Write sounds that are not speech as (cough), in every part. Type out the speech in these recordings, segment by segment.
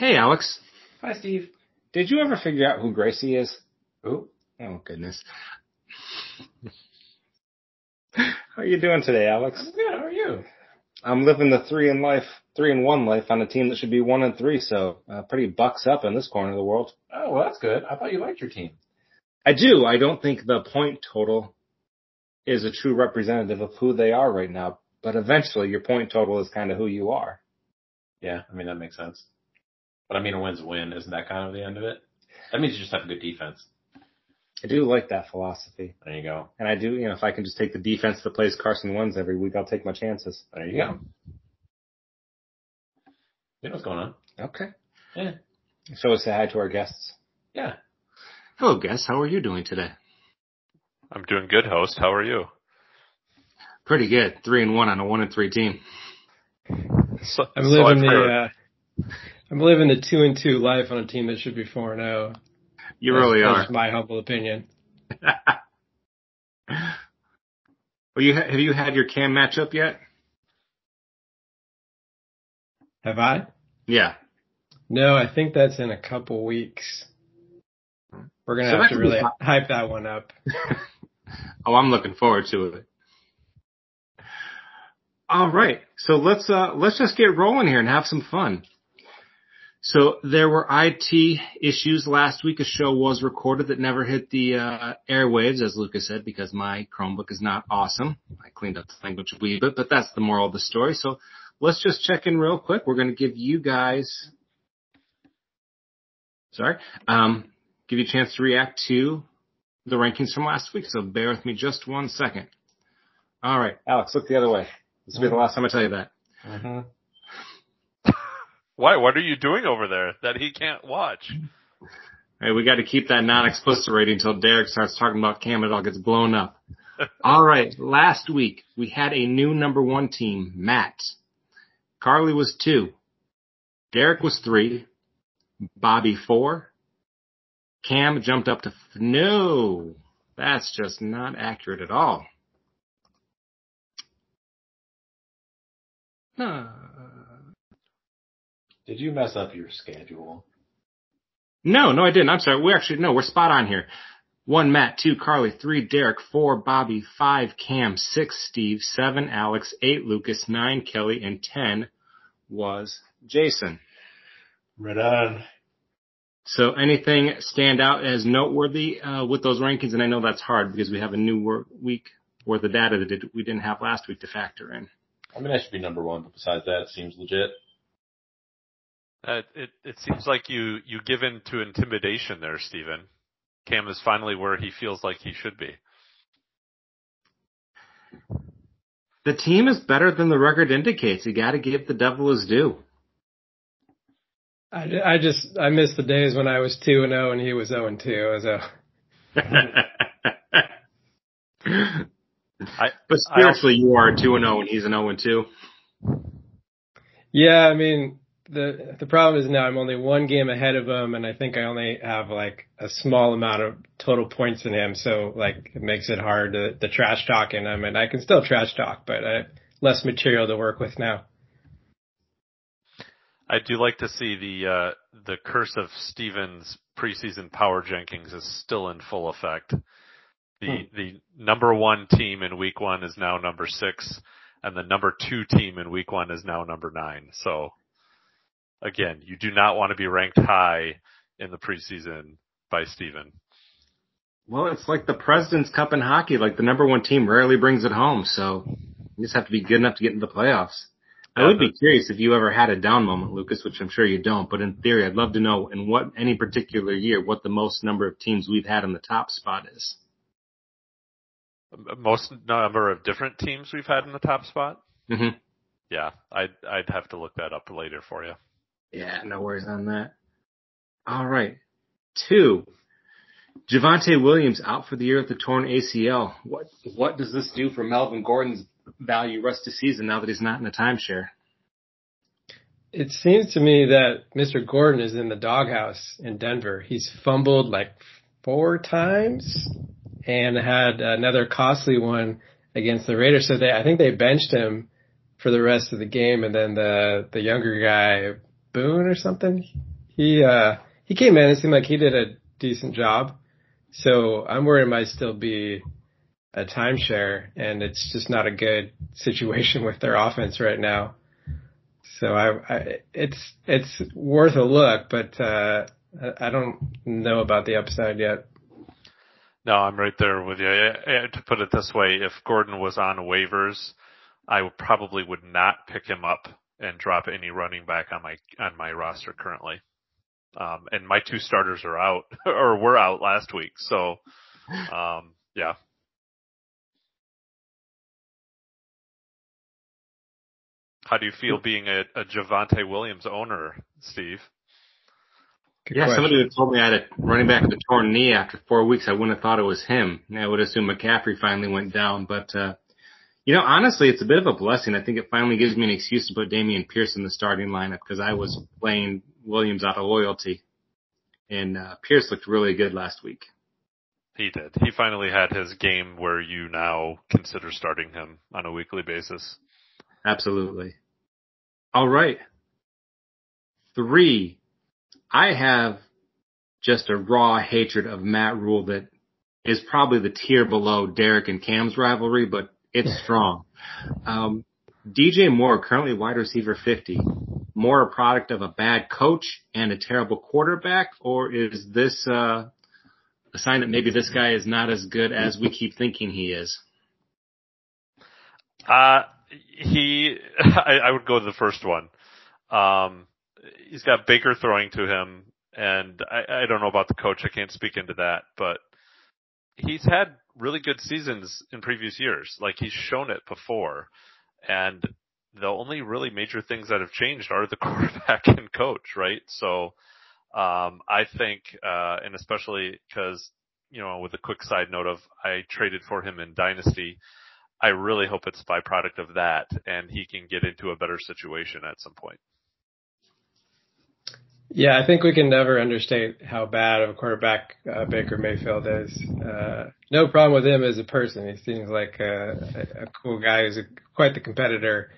Hey, Alex. Hi, Steve. Did you ever figure out who Gracie is? Who? Oh, goodness. How are you doing today, Alex? I'm good. How are you? I'm living the three in life, three in one life on a team that should be one and three, so uh, pretty bucks up in this corner of the world. Oh, well, that's good. I thought you liked your team. I do. I don't think the point total is a true representative of who they are right now, but eventually your point total is kind of who you are. Yeah, I mean, that makes sense. But I mean, a win's a win. Isn't that kind of the end of it? That means you just have a good defense. I do like that philosophy. There you go. And I do, you know, if I can just take the defense that plays Carson Wentz every week, I'll take my chances. There you go. You know what's going on. Okay. Yeah. So say hi to our guests. Yeah. Hello, guests. How are you doing today? I'm doing good, host. How are you? Pretty good. Three and one on a one and three team. So, I'm so living I've the heard. uh, I'm living the two and two life on a team that should be four and zero. You That's- really are. That's my humble opinion. (laughs) well, you ha- have you had your cam matchup yet? Have I? Yeah. No, I think that's in a couple weeks. We're gonna So have to really (laughs) hype that one up. (laughs) Oh, I'm looking forward to it. All right. So let's uh let's just get rolling here and have some fun. So there were IT issues last week. A show was recorded that never hit the uh, airwaves, as Lucas said, because my Chromebook is not awesome. I cleaned up the language a wee bit, but that's the moral of the story. So let's just check in real quick. We're going to give you guys, sorry, um, give you a chance to react to the rankings from last week. So bear with me just one second. All right, Alex, look the other way. This will be the last time I tell you that. Mm-hmm. Why? What are you doing over there that he can't watch? Hey, we got to keep that non-explicit rating until Derek starts talking about Cam. It all gets blown up. (laughs) all right. Last week we had a new number one team, Matt. Carly was two. Derek was three. Bobby four. Cam jumped up to, f- no, that's just not accurate at all. No. Did you mess up your schedule? No, no, I didn't. I'm sorry. We're actually, no, we're spot on here. One, Matt. Two, Carly. Three, Derek. Four, Bobby. Five, Cam. Six, Steve. Seven, Alex. Eight, Lucas. Nine, Kelly. And ten was Jason. Right on. So anything stand out as noteworthy uh, with those rankings? And I know that's hard because we have a new wor- week worth of data that we didn't have last week to factor in. I mean, that should be number one, but besides that, it seems legit. Uh, it it seems like you you give in to intimidation there, Stephen. Cam is finally where he feels like he should be. The team is better than the record indicates. You got to give the devil his due. I, I just I miss the days when I was two and zero and he was zero and two. So (laughs) I But spiritually, you are a two and zero, and he's an zero and two. yeah, I mean the the problem is now I'm only one game ahead of him, and I think I only have like a small amount of total points in him. So like it makes it hard to, to trash talk in him, and I can still trash talk, but I, less material to work with now. I do like to see the uh, the curse of Stevens preseason power Jenkins is still in full effect. The Hmm. the number one team in week one is now number six, and the number two team in week one is now number nine. So again, you do not want to be ranked high in the preseason by Steven. Well, it's like the President's Cup in hockey. Like the number one team rarely brings it home, so you just have to be good enough to get into the playoffs. I would be curious if you ever had a down moment, Lucas, which I'm sure you don't. But in theory, I'd love to know in what any particular year what the most number of teams we've had in the top spot is. Most number of different teams we've had in the top spot. hmm Yeah, I'd I'd have to look that up later for you. Yeah, no worries on that. All right, two. Javonte Williams out for the year with the torn ACL. What what does this do for Melvin Gordon's value rest of season now that he's not in a timeshare? It seems to me that Mr. Gordon is in the doghouse in Denver. He's fumbled like four times and had another costly one against the Raiders. So they, I think they benched him for the rest of the game. And then the, the younger guy, Boone or something, he uh he came in. It seemed like he did a decent job. So I'm worried it might still be a timeshare, and it's just not a good (laughs) situation with their offense right now. So I, I it's it's worth a look, but uh, I don't know about the upside yet. No, I'm right there with you. I, I, To put it this way, if Gordon was on waivers, I probably would not pick him up and drop any running back on my on my roster currently. Um, and my two starters are out (laughs) or were out last week, so um, yeah. How do you feel being a, a Javonte Williams owner, Steve? Good yeah, question. somebody had told me I had a running back with a torn knee after four weeks. I wouldn't have thought it was him. I would assume McCaffrey finally went down, but uh, you know, honestly, it's a bit of a blessing. I think it finally gives me an excuse to put Dameon Pierce in the starting lineup because I was playing Williams out of loyalty, and uh, Pierce looked really good last week. He did. He finally had his game where you now consider starting him on a weekly basis. Absolutely. All right. Three. I have just a raw hatred of Matt Rhule that is probably the tier below Derek and Cam's rivalry, but it's strong. Um, DJ Moore, currently wide receiver 50, more a product of a bad coach and a terrible quarterback, or is this uh, a sign that maybe this guy is not as good as we keep thinking he is? Uh, he, (laughs) I, I would go to the first one. Um, he's got Baker throwing to him, and I, I don't know about the coach. I can't speak into that, but he's had really good seasons in previous years. Like he's shown it before. And the only really major things that have changed are the (laughs) quarterback and coach, right? So, um, I think, uh, and especially cause, you know, with a quick side note of I traded for him in Dynasty. I really hope it's byproduct of that and he can get into a better situation at some point. Yeah, I think we can never understate how bad of a quarterback uh, Baker Mayfield is. Uh, no problem with him as a person. He seems like a, a, cool guy who's a, quite the competitor.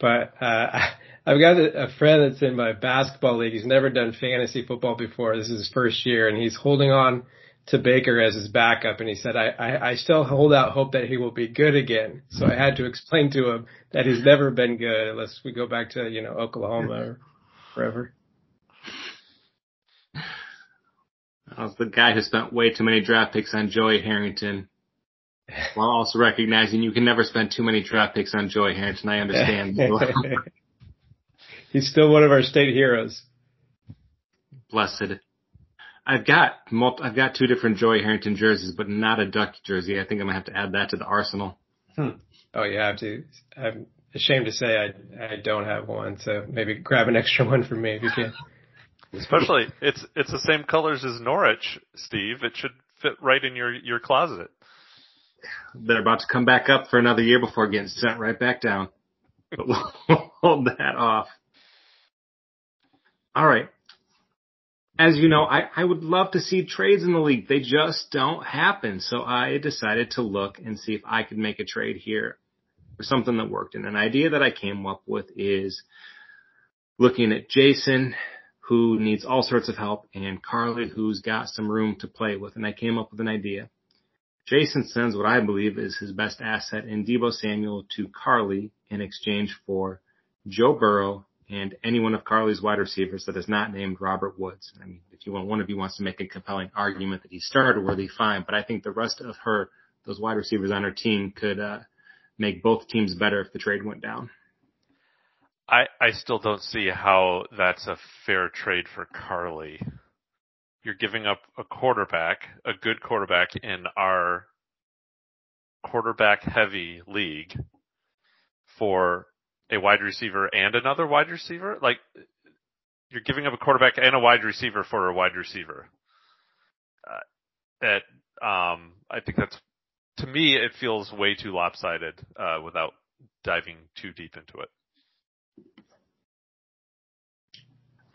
But uh, (laughs) I've got a, friend that's in my basketball league. He's never done fantasy football before. This is his first year, and he's holding on to Baker as his backup. And he said, I, I, I still hold out hope that he will be good again. So I had to explain to him that he's never been good unless we go back to, you know, Oklahoma or forever. I was the guy who spent way too many draft picks on Joey Harrington. While also recognizing you can never spend too many draft picks on Joey Harrington. I understand. (laughs) He's still one of our state heroes. Blessed. I've got multi, I've got two different Joey Harrington jerseys, but not a Duck jersey. I think I'm gonna have to add that to the arsenal. Hmm. Oh, you have to. I'm ashamed to say I I don't have one, so maybe grab an extra (laughs) one for me if you can. Especially, it's it's the same colors as Norwich, Steve. It should fit right in your your closet. They're about to come back up for another year before getting sent right back down. But (laughs) we'll hold that off. All right. As you know, I, I would love to see trades in the league. They just don't happen. So I decided to look and see if I could make a trade here for something that worked. And an idea that I came up with is looking at Jason who needs all sorts of help, and Carly, who's got some room to play with. And I came up with an idea. Jason sends what I believe is his best asset in Deebo Samuel to Carly in exchange for Joe Burrow and any one of Carly's wide receivers that is not named Robert Woods. I mean, if you want, one of you wants to make a compelling argument that he's starter worthy, fine. But I think the rest of her, those wide receivers on her team could, uh, make both teams better if the trade went down. I, I still don't see how that's a fair trade for Carly. You're giving up a quarterback, a good quarterback in our quarterback heavy league for a wide receiver and another wide receiver? Like, you're giving up a quarterback and a wide receiver for a wide receiver. Uh, that, um, I think that's, to me, it feels way too lopsided, uh, without diving too deep into it.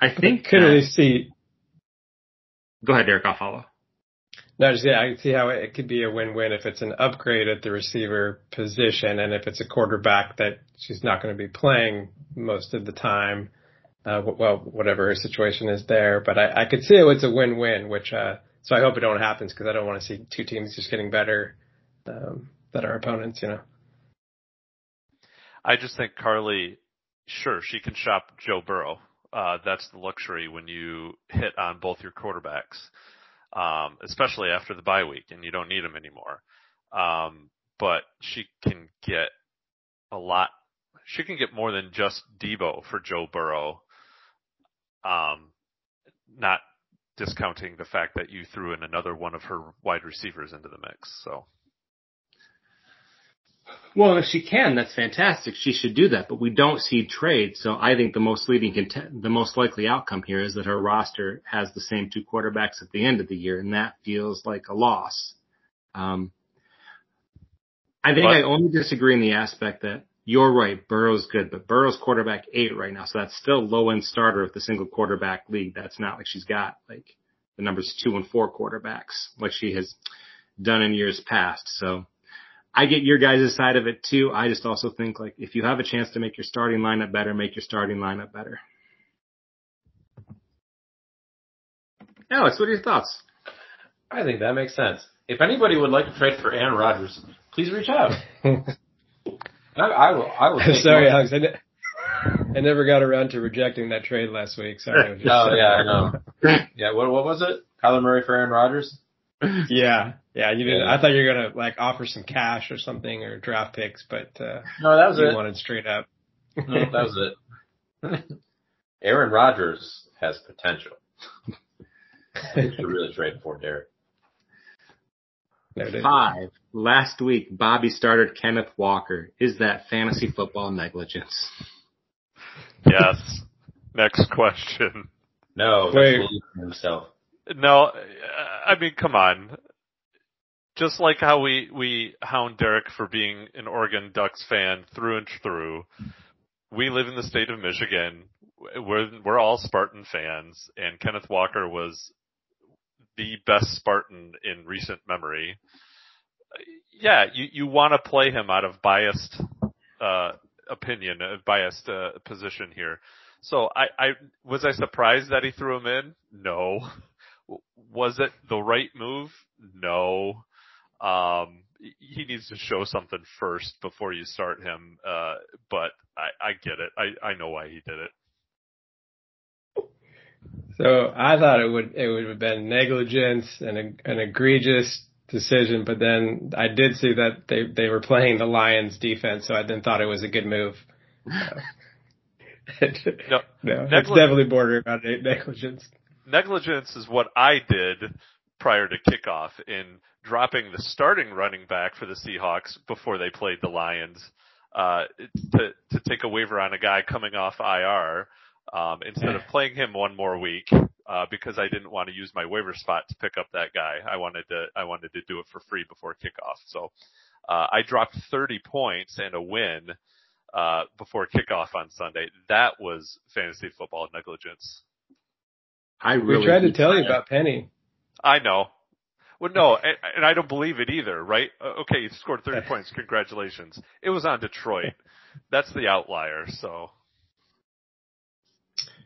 I think could really see. Go ahead, Derek. I'll follow. No, just, yeah, I can see how it could be a win-win if it's an upgrade at the receiver position, and if it's a quarterback that she's not going to be playing most of the time, uh, well, whatever her situation is there. But I, I could see it was a win-win, which, uh, so I hope it don't happen because I don't want to see two teams just getting better, um, that are opponents, you know. I just think Carly, sure, she can shop Joe Burrow. Uh, that's the luxury when you hit on both your quarterbacks, um, especially after the bye week and you don't need them anymore. Um, but she can get a lot. She can get more than just Deebo for Joe Burrow. Um, not discounting the fact that you threw in another one of her wide receivers into the mix. So. Well, if she can, that's fantastic. She should do that, but we don't see trade. So I think the most leading content, the most likely outcome here is that her roster has the same two quarterbacks at the end of the year, and that feels like a loss. Um, I think but, I only disagree in the aspect that you're right. Burrow's good, but Burrow's quarterback eight right now. So that's still low end starter of the single quarterback league. That's not like she's got like the numbers two and four quarterbacks like she has done in years past. So I get your guys' side of it too. I just also think like if you have a chance to make your starting lineup better, make your starting lineup better. Alex, what are your thoughts? I think that makes sense. If anybody would like to trade for Aaron Rodgers, please reach out. (laughs) I, I, will. I will. Sorry, Alex. I, ne- I never got around to rejecting that trade last week. Sorry. (laughs) oh yeah, I know. (laughs) Yeah. What What was it? Kyler Murray for Aaron Rodgers? Yeah. Yeah. You didn't. Yeah. I thought you were gonna like offer some cash or something or draft picks, but uh, no, that was you it. wanted straight up. no, that was it. (laughs) Aaron Rodgers has potential. you should really trade for Derek. Five. Last week, Bobby started Kenneth Walker. Is that fantasy football negligence? Yes. Next question. No, Wait. himself. No, I mean, come on. Just like how we, we hound Derek for being an Oregon Ducks fan through and through, we live in the state of Michigan. We're, we're all Spartan fans and Kenneth Walker was the best Spartan in recent memory. Yeah, you, you want to play him out of biased, uh, opinion, a biased, uh, position here. So I, I, was I surprised that he threw him in? No. (laughs) Was it the right move? No. Um, he needs to show something first before you start him. Uh, but I, I get it. I, I know why he did it. So I thought it would it would have been negligence and a, an egregious decision, but then I did see that they they were playing the Lions defense, so I then thought it was a good move. no, (laughs) (laughs) no, it's definitely bordering on negligence. Negligence is what I did prior to kickoff in dropping the starting running back for the Seahawks before they played the Lions uh, to to take a waiver on a guy coming off IR um, instead of (sighs) playing him one more week uh, because I didn't want to use my waiver spot to pick up that guy. I wanted to I wanted to do it for free before kickoff. So uh, I dropped 30 points and a win uh, before kickoff on Sunday. That was fantasy football negligence. I really we tried to tell you about Penny. I know. Well, no, and, and I don't believe it either, right? Uh, okay, you scored 30 (laughs) points. Congratulations. It was on Detroit. That's the outlier, so.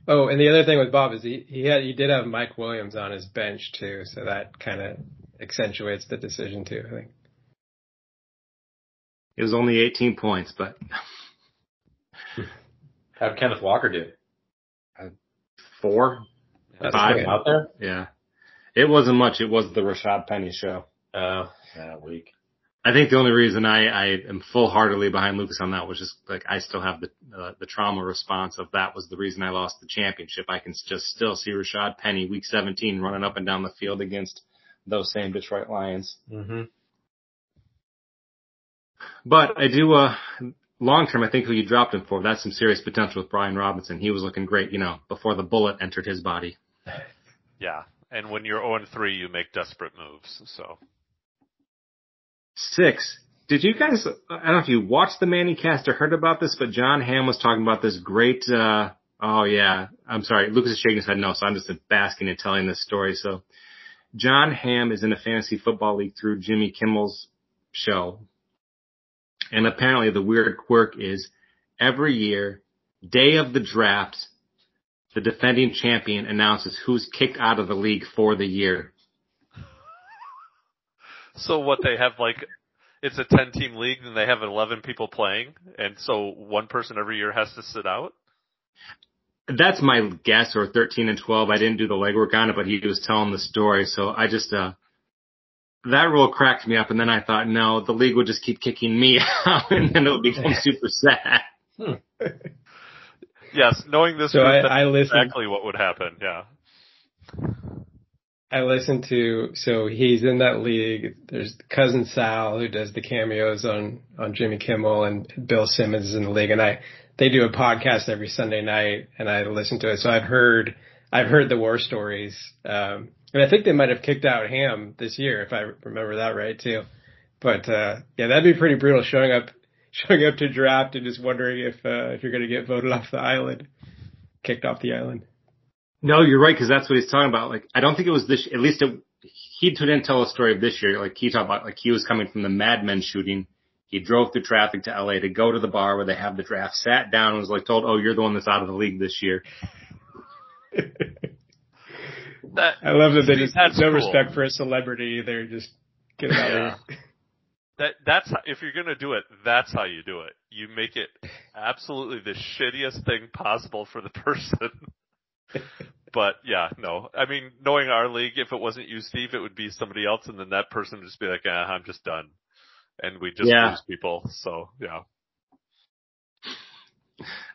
Oh, and the other thing with Bob is he he had he did have Mike Williams on his bench too, so that kind of accentuates the decision too. I think it was only 18 points, but how did Kenneth Walker do? Uh, four, That's five out there. Yeah, it wasn't much. It was the Rashaad Penny show. Oh, uh, yeah, week. I think the only reason I, I am full heartedly behind Lucas on that was just like I still have the uh, the trauma response of that was the reason I lost the championship. I can just still see Rashaad Penny week 17 running up and down the field against those same Detroit Lions. Mm-hmm. But I do uh long term I think who you dropped him for that's some serious potential with Brian Robinson. He was looking great, you know, before the bullet entered his body. Yeah, and when you're 0 3, you make desperate moves. So Six. Did you guys, I don't know if you watched the Manny cast or heard about this, but Jon Hamm was talking about this great, uh, oh yeah, I'm sorry, Lucas is shaking his head no, so I'm just basking in telling this story. So Jon Hamm is in a fantasy football league through Jimmy Kimmel's show. And apparently the weird quirk is every year, day of the draft, the defending champion announces who's kicked out of the league for the year. So what they have like, it's a 10 team league and they have 11 people playing and so one person every year has to sit out? That's my guess or 13 and 12. I didn't do the legwork on it, but he was telling the story. So I just, uh, that rule cracked me up and then I thought, no, the league would just keep kicking me (laughs) out and then it would become (laughs) super sad. (laughs) Yes, knowing this So I- I listened- exactly what would happen. Yeah. I listened to so he's in that league. There's cousin Sal who does the cameos on on Jimmy Kimmel and Bill Simmons is in the league, and I they do a podcast every Sunday night, and I listen to it. So I've heard I've heard the war stories, um, and I think they might have kicked out Hamm this year if I remember that right too. But uh, yeah, that'd be pretty brutal showing up (laughs) showing up to draft and just wondering if uh, if you're going to get voted off the island, kicked off the island. No, you're right because that's what he's talking about. Like, I don't think it was this. At least it, he didn't tell a story of this year. Like he talked about, like he was coming from the Mad Men shooting. He drove through traffic to LA to go to the bar where they have the draft. Sat down and was like told, "Oh, you're the one that's out of the league this year." That, I love that they just That's no cool. respect for a celebrity. They're just get out of here. That, that's, how, if you're gonna do it, that's how you do it. You make it absolutely the shittiest thing possible for the (laughs) person. but yeah, no. I mean, knowing our league, if it wasn't you, Steve, it would be somebody else and then that person would just be like, ah, I'm just done. And we just Yeah. lose people. So yeah.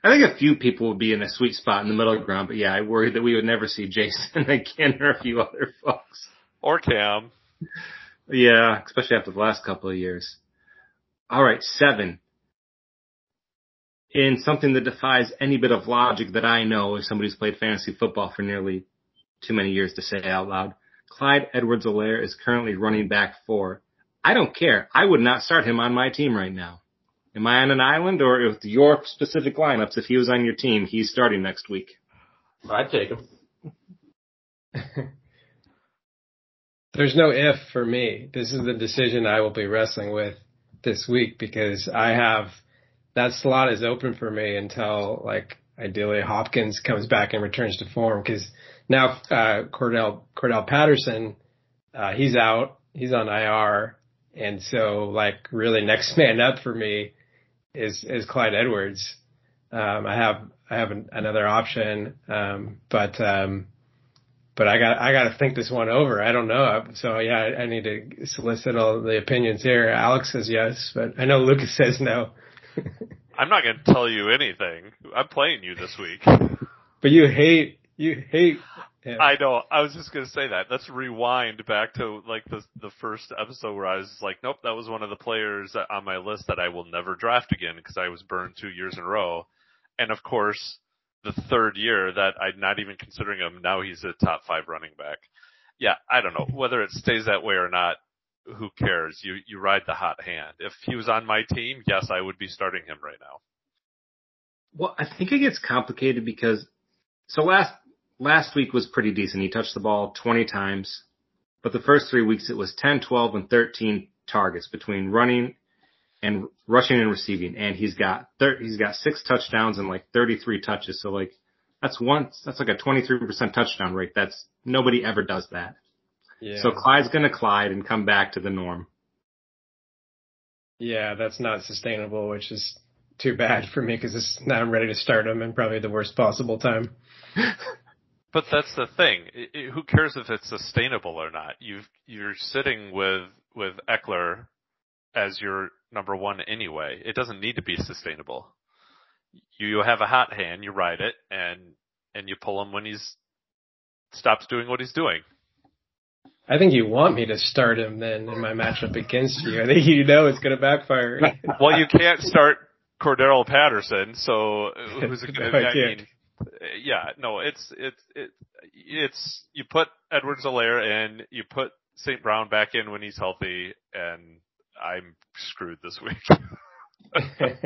I think a few people would be in a sweet spot in the middle ground, but yeah, I worry that we would never see Jason (laughs) again or a few other folks. Or Cam. Yeah, especially after the last couple of years. All right, seven. In something that defies any bit of logic that I know as somebody who's played fantasy football for nearly too many years to say out loud, Clyde Edwards-Helaire is currently running back four. I don't care. I would not start him on my team right now. Am I on an island or with your specific lineups? If he was on your team, he's starting next week. I'd take him. (laughs) There's no if for me. This is the decision I will be wrestling with this week because I have that slot is open for me until like ideally Hopkins comes back and returns to form because now uh, Cordarrelle Cordarrelle Patterson uh, he's out he's on IR and so like really next (laughs) man up for me is is Clyde Edwards. Um, I have I have an, another option, um, but um, but I got I got to think this one over. I don't know. So yeah, I, I need to solicit all the opinions here. Alex says yes, but I know Lucas (laughs) says no. I'm not gonna tell you anything. I'm playing you this week. (laughs) but you hate you hate him. I know. I was just gonna say that. Let's rewind back to like the the first episode where I was like, nope, that was one of the players on my list that I will never draft again because I was burned two years in a row. And of course, the third year that I'm not even considering him, now he's a top five running back. Yeah, I don't know whether it stays that way or not. Who cares? You you ride the hot hand. If he was on my team, yes, I would be starting him right now. Well, I think it gets complicated because so last last week was pretty decent. He touched the ball 20 times, but the first three weeks it was 10, 12, and 13 targets between running and rushing and receiving. And he's got thir- he's got six touchdowns and like 33 touches. So like that's one that's like a 23% touchdown rate. That's nobody ever does that. yeah. So Clyde's gonna Clyde and come back to the norm. yeah, that's not sustainable, which is too bad for me because now I'm ready to start him in probably the worst possible time. (laughs) But that's the thing. I i who cares if it's sustainable or not? You've, you're sitting with, with Ekeler as your number one anyway. It doesn't need to be sustainable. You, have a hot hand, you ride it, and, and you pull him when he's stops doing what he's doing. I think you want me to start him then in my matchup against you. I think you know it's going to backfire. (laughs) Well, you can't start Cordarrelle Patterson, so who's it going (laughs) No, to? I I mean, yeah, no, it's it's it, it's you put Edwards-Helaire in, you put St. Brown back in when he's healthy, and I'm screwed this week. (laughs)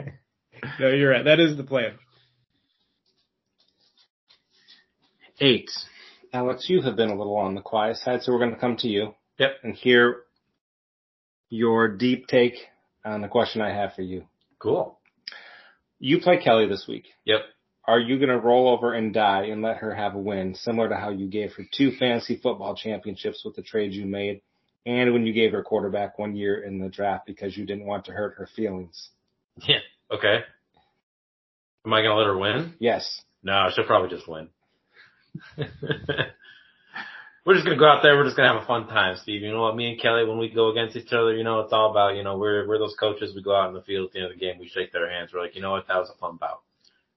no, you're right. That is the plan. Eight. Alex, you have been a little on the quiet side, so we're going to come to you. Yep. And hear your deep take on the question I have for you. Cool. You play Kelly this week. Yep. are you going to roll over and die and let her have a win, similar to how you gave her two fantasy football championships with the trades you made, and when you gave her quarterback one year in the draft because you didn't want to hurt her feelings? Yeah. Okay. Am I gonna let her win? Yes. No, she'll probably just win. (laughs) we're just gonna go out there. We're just gonna have a fun time, Steve. You know what? Me and Kelly, when we go against each other, you know, it's all about, you know, we're we're those coaches. We go out in the field at the end of the game. We shake their hands. We're like, you know what? That was a fun bout.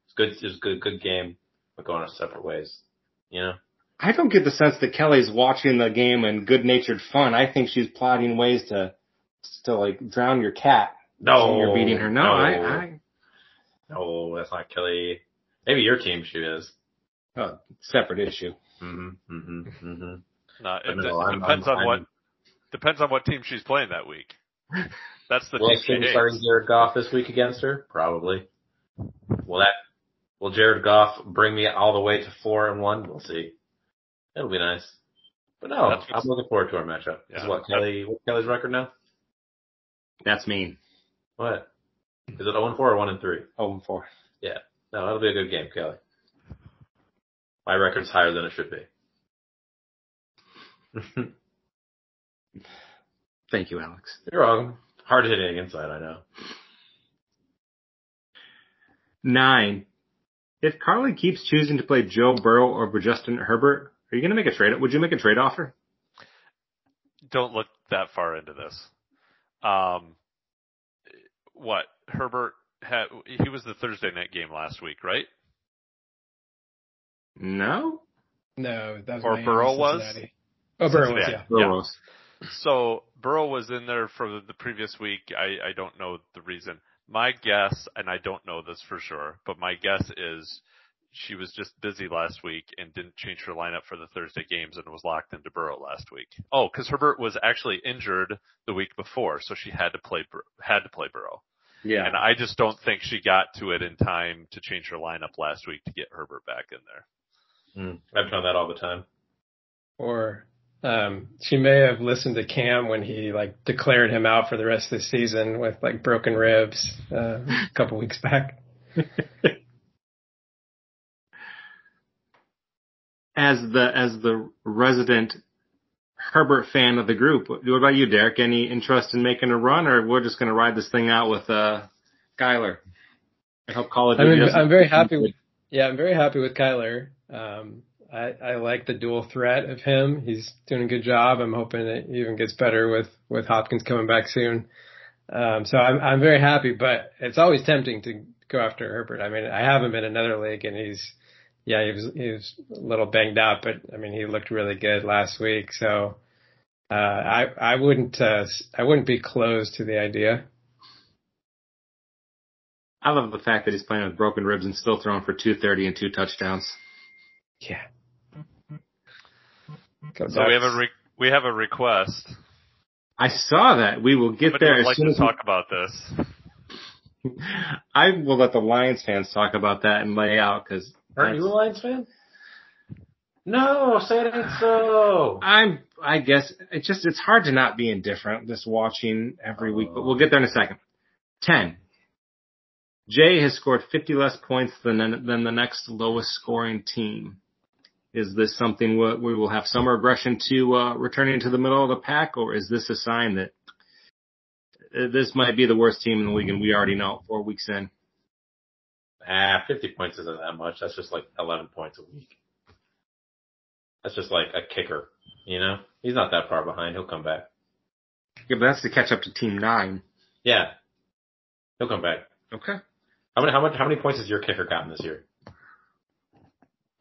It's good. It was good. Good game. We're going our separate ways. You know. I don't get the sense that Kelly's watching the game in good natured fun. I think she's plotting ways to to like drown your cat. No, you're beating her. No, no. I, I No, that's not Kelly. Maybe your team she is. oh, separate issue. Mm-hmm. Mm-hmm. Mm-hmm. No, it, no, it depends I'm- on what I'm- depends on what team she's playing that week. That's the Will team she hates. starting Jared Goff this week against her? Probably. Will that will Jared Goff bring me all the way to four and one? We'll see. It'll be nice. But no, That's I'm looking forward to our matchup. This is Yeah. what Kelly what's Kelly's record now? That's mean. What? Is it 0 4 or 1 and 3? Oh and four. No, that'll be a good game, Kelly. My record's higher than it should be. (laughs) Thank you, Alex. You're wrong. Hard hitting inside, I know. Nine. If Carly keeps choosing to play Joe Burrow over Justin Herbert, are you going to make a trade? Would you make a trade offer? Don't look that far into this. Um, what Herbert had? He was the Thursday night game last week, right? No. No, that was Or Miami, Burrow was? Oh, Burrow was, Cincinnati. yeah. Yeah. Burrows. So Burrow was in there for the previous week. I, I don't know the reason. My guess, and I don't know this for sure, but my guess is she was just busy last week and didn't change her lineup for the Thursday games and was locked into Burrow last week. Oh, because Herbert was actually injured the week before, so she had to play Bur- had to play Burrow. Yeah. And I just don't think she got to it in time to change her lineup last week to get Herbert back in there. Mm, I've done that all the time. Or um, she may have listened to Cam when he like declared him out for the rest of the season with like broken ribs uh, a couple weeks back. (laughs) as the as the resident Herbert fan of the group, what about you, Derek? Any interest in making a run, or we're just going to ride this thing out with uh, Skyler? I hope of I mean, I'm very happy with. Yeah, I'm very happy with Kyler. Um, I, I like the dual threat of him. He's doing a good job. I'm hoping it even gets better with with Hopkins coming back soon. Um, so I'm I'm very happy, but it's always tempting to go after Herbert. I mean, I have him in another league, and he's yeah, he was he was a little banged up, but I mean, he looked really good last week. So uh, I I wouldn't uh, I wouldn't be closed to the idea. I love the fact that he's playing with broken ribs and still throwing for 230 and two touchdowns. Yeah. Go So we have a re- we have a request. I saw that. We will get Somebody there would as like soon to as we- talk about this. (laughs) I will let the Lions fans talk about that and lay out because Aren't you a Lions fan? No, say it ain't so. I'm. I guess it just it's hard to not be indifferent just watching every week. But we'll get there in a second. Ten. Jay has scored 50 less points than than the next lowest scoring team. Is this something we we will have some regression to uh, returning to the middle of the pack, or is this a sign that uh, this might be the worst team in the league, and we already know four weeks in? Ah, 50 points isn't that much. That's just like 11 points a week. That's just like a kicker, you know? He's not that far behind. He'll come back. Yeah, but that's to catch up to Team Nine. Yeah. He'll come back. Okay. How many, how much, how many points has your kicker gotten this year?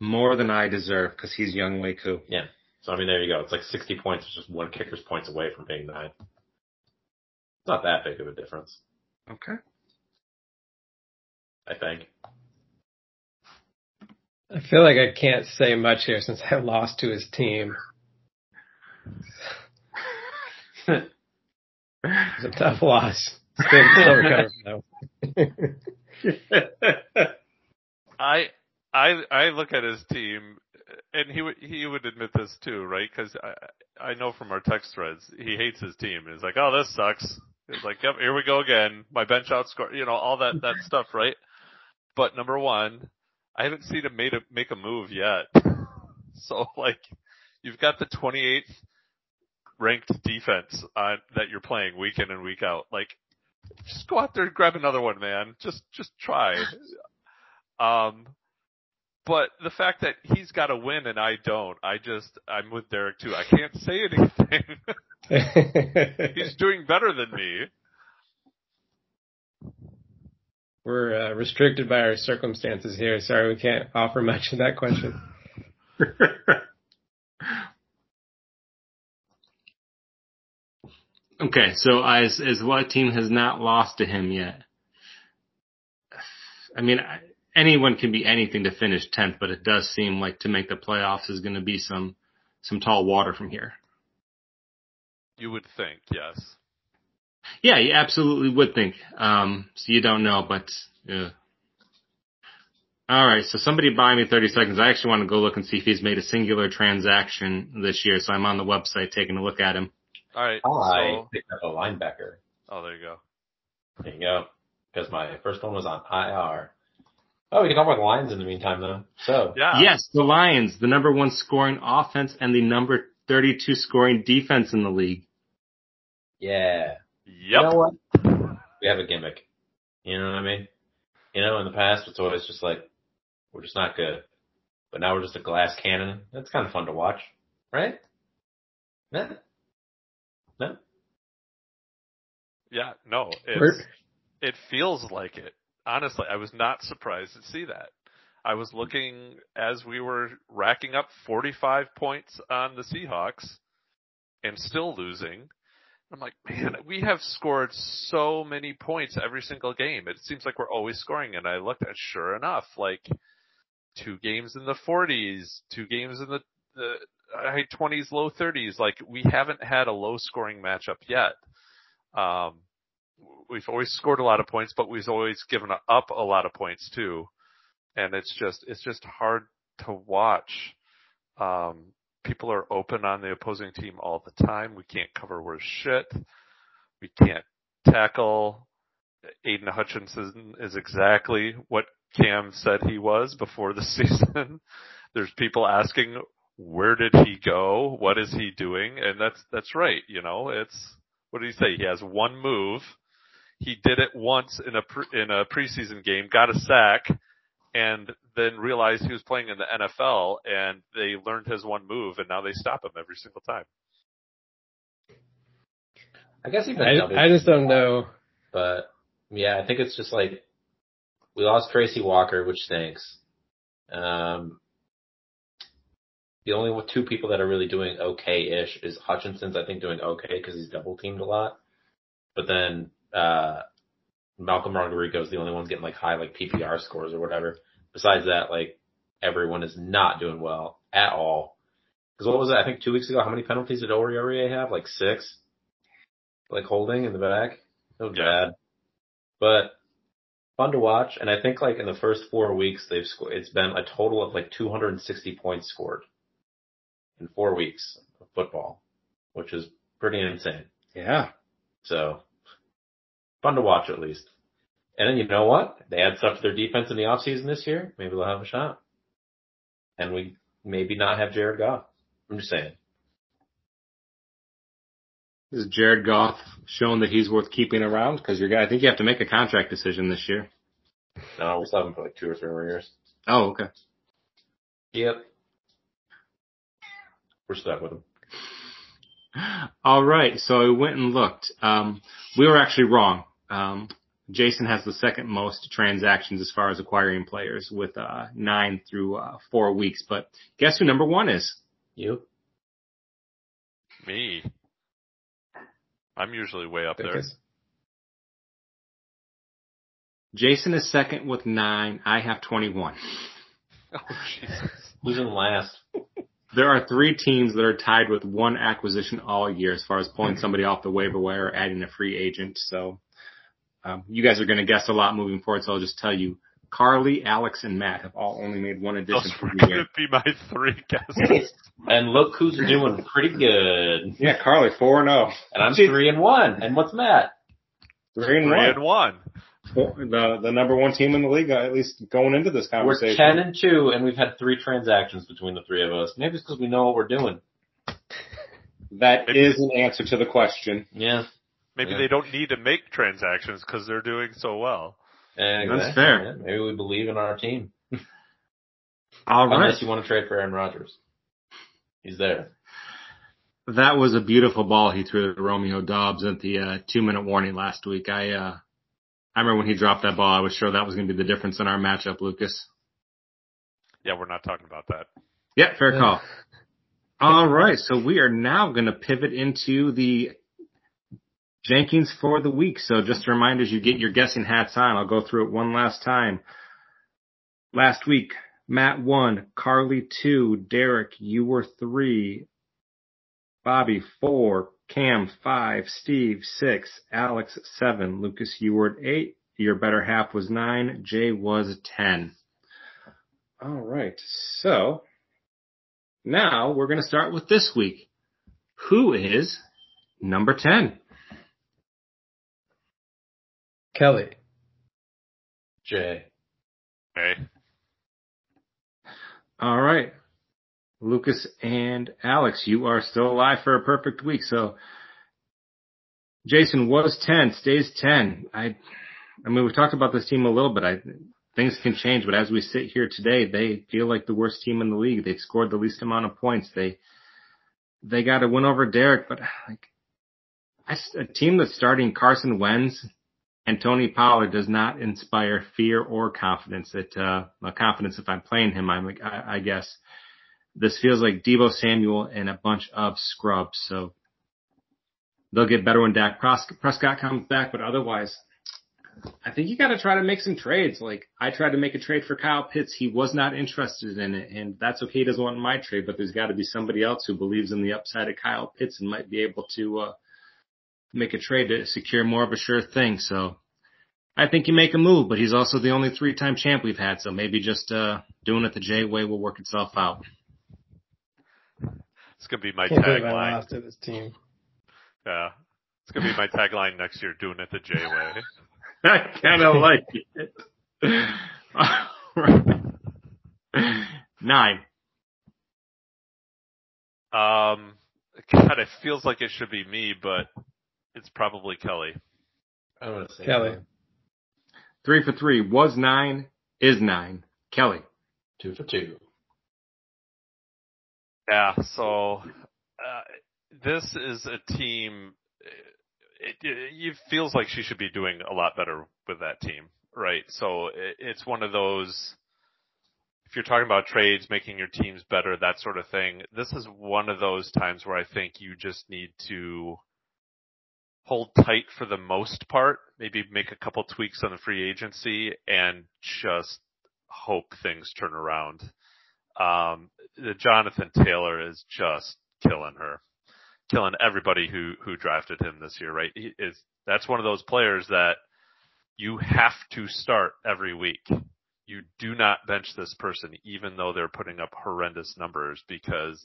More than I deserve because he's Younghoe Koo. Yeah. So I mean, there you go. It's like 60 points. It's just one kicker's points away from being nine. It's not that big of a difference, Okay. I think. I feel like I can't say much here since I lost to his team. It's a tough loss. Still, still recovering though. (laughs) I I I look at his team, and he would he would admit this too, right? Because I I know from our text threads he hates his team. He's like, oh, this sucks. He's like, yep, here we go again. My bench outscore, you know, all that that stuff, right? But number one, I haven't seen him made a, make a move yet. (laughs) So like, you've got the 28th ranked defense uh, that you're playing week in and week out. Like, just go out there and grab another one, man. Just, just try. (laughs) Um, but the fact that he's got a win and I don't, I just, I'm with Derek too. I can't say anything. (laughs) he's doing better than me. We're uh, restricted by our circumstances here. Sorry, we can't offer much in that question. (laughs) okay, so as as what team has not lost to him yet? I mean, anyone can be anything to finish tenth, but it does seem like to make the playoffs is going to be some some tall water from here. You would think, yes. Yeah, you absolutely would think. Um, so you don't know, but yeah. All right, so somebody buy me 30 seconds. I actually want to go look and see if he's made a singular transaction this year. So I'm on the website taking a look at him. All right. I So, picked up a linebacker. oh, there you go. There you go. Because my first one was on IR. Oh, we can talk about the Lions in the meantime though. So, Yeah. Yes, the Lions, the number one scoring offense and the number 32 scoring defense in the league. yeah. Yep. You know what? We have a gimmick. You know what I mean? You know, in the past it's always just like, we're just not good. But now we're just a glass cannon. That's kind of fun to watch. Right? No? No? Yeah. No. It's, it feels like it. Honestly, I was not surprised to see that. I was looking as we were racking up 45 points on the Seahawks and still losing. I'm like, man, we have scored so many points every single game. It seems like we're always scoring. And I looked at, sure enough, like two games in the 40s, two games in the, the high 20s, low 30s. Like we haven't had a low scoring matchup yet. Um, we've always scored a lot of points, but we've always given up a lot of points too. And it's just, it's just hard to watch. Um, people are open on the opposing team all the time. We can't cover worse shit. We can't tackle. Aidan Hutchinson is exactly what Cam said he was before the (laughs) season. There's people asking, where did he go? What is he doing? And that's, that's right. You know, it's, what did he say? He has one move. He did it once in a, pre, in a preseason game, got a sack, and then realized he was playing in the NFL and they learned his one move and now they stop him every single time. I guess he's been I, I just don't know. But yeah, I think it's just like we lost Tracy Walker, which stinks. Um, the only two people that are really doing okay-ish is Hutchinson's, I think, doing okay because he's double teamed a lot. But then uh, Malcolm Rodriguez is the only one getting like high like PPR scores or whatever. Besides that, like everyone is not doing well at all. Because what was it? I think two weeks ago, how many penalties did Oruwariye have? Like six, like holding in the back. So Yeah. bad, but fun to watch. And I think like in the first four weeks, they've scored. It's been a total of like 260 points scored in four weeks of football, which is pretty insane. Yeah. So fun to watch at least. And then you know what? They add stuff to their defense in the offseason this year. Maybe they'll have a shot. And we maybe not have Jared Goff. I'm just saying. Is Jared Goff shown that he's worth keeping around? Because you're, I think you have to make a contract decision this year. No, we'll have him for like two or three more years. Oh, okay. Yep. We're stuck with him. All right, so I went and looked. Um, we were actually wrong. Um, Jason has the second most transactions as far as acquiring players with uh, nine through uh, four weeks. But guess who number one is? You? Me. I'm usually way up there. Jason is second with nine. I have 21. Oh, Jesus. Who's in last? There are three teams that are tied with one acquisition all year as far as pulling (laughs) somebody off the waiver wire or adding a free agent. So um, you guys are going to guess a lot moving forward. So I'll just tell you, Carly, Alex, and Matt have all only made one addition Those for were the going to be my three guesses. (laughs) And look who's doing pretty good. Yeah, Carly, four and zero. And I'm Jeez. three and one. And what's Matt? Three and Three one. and one. the the number one team in the league, at least going into this conversation. We're conversation. ten and two, and we've had three transactions between the three of us. Maybe it's because we know what we're doing. That is an answer to the question. Yeah, Maybe Yeah. they don't need to make transactions because they're doing so well. exactly. That's fair. Yeah, Maybe we believe in our team. (laughs) All right. Unless you want to trade for Aaron Rodgers, he's there. That was a beautiful ball he threw to Romeo Doubs at the uh, two minute warning last week. I uh, I remember when he dropped that ball, I was sure that was going to be the difference in our matchup, Lucas. Yeah, we're not talking about that. Yeah, fair Yeah. call. All right, so we are now going to pivot into the Jenkins for the week. So just a reminder, as you get your guessing hats on, I'll go through it one last time. Last week, Matt one, Carly two, Derek, you were three, Bobby four, Cam five, Steve six, Alex seven, Lucas you were eight, your better half was nine, Jay was ten. All right, so now we're going to start with this week. Who is number 10? Kelly. Jay, Okay. All right. Lucas and Alex, you are still alive for a perfect week. So Jason was 10, stays 10. I, I mean, we talked about this team a little bit. I, things can change, but as we sit here today, they feel like the worst team in the league. They've scored the least amount of points. They, they got to win over Derek, but like I, a team that's starting Carson Wentz and Tony Pollard does not inspire fear or confidence. That uh, confidence if I'm playing him, I'm like, I, I guess this feels like Deebo Samuel and a bunch of scrubs. So they'll get better when Dak Prescott comes back, but otherwise, I think you got to try to make some trades. Like I tried to make a trade for Kyle Pitts, he was not interested in it, and that's okay. He doesn't want my trade, but there's got to be somebody else who believes in the upside of Kyle Pitts and might be able to. uh make a trade to secure more of a sure thing. So I think you make a move, but he's also the only three time champ we've had. So maybe just, uh, doing it the J way will work itself out. It's gonna be my Can't believe I tagline. to this team. Yeah. It's gonna be my tagline next year, doing it the J way. (laughs) (laughs) I kind of like it. (laughs) Nine. Um, God, it feels like it should be me, but it's probably Kelly. I'm gonna say Kelly. Three for three was nine, is nine. Kelly. two for two. Yeah, so uh, this is a team. It, it, it feels like she should be doing a lot better with that team, right? So it, it's one of those. If you're talking about trades, making your teams better, that sort of thing, this is one of those times where I think you just need to hold tight for the most part, maybe make a couple tweaks on the free agency and just hope things turn around. Um, the Jonathan Taylor is just killing her, killing everybody who who drafted him this year. Right? He is that's one of those players that you have to start every week. You do not bench this person, even though they're putting up horrendous numbers, because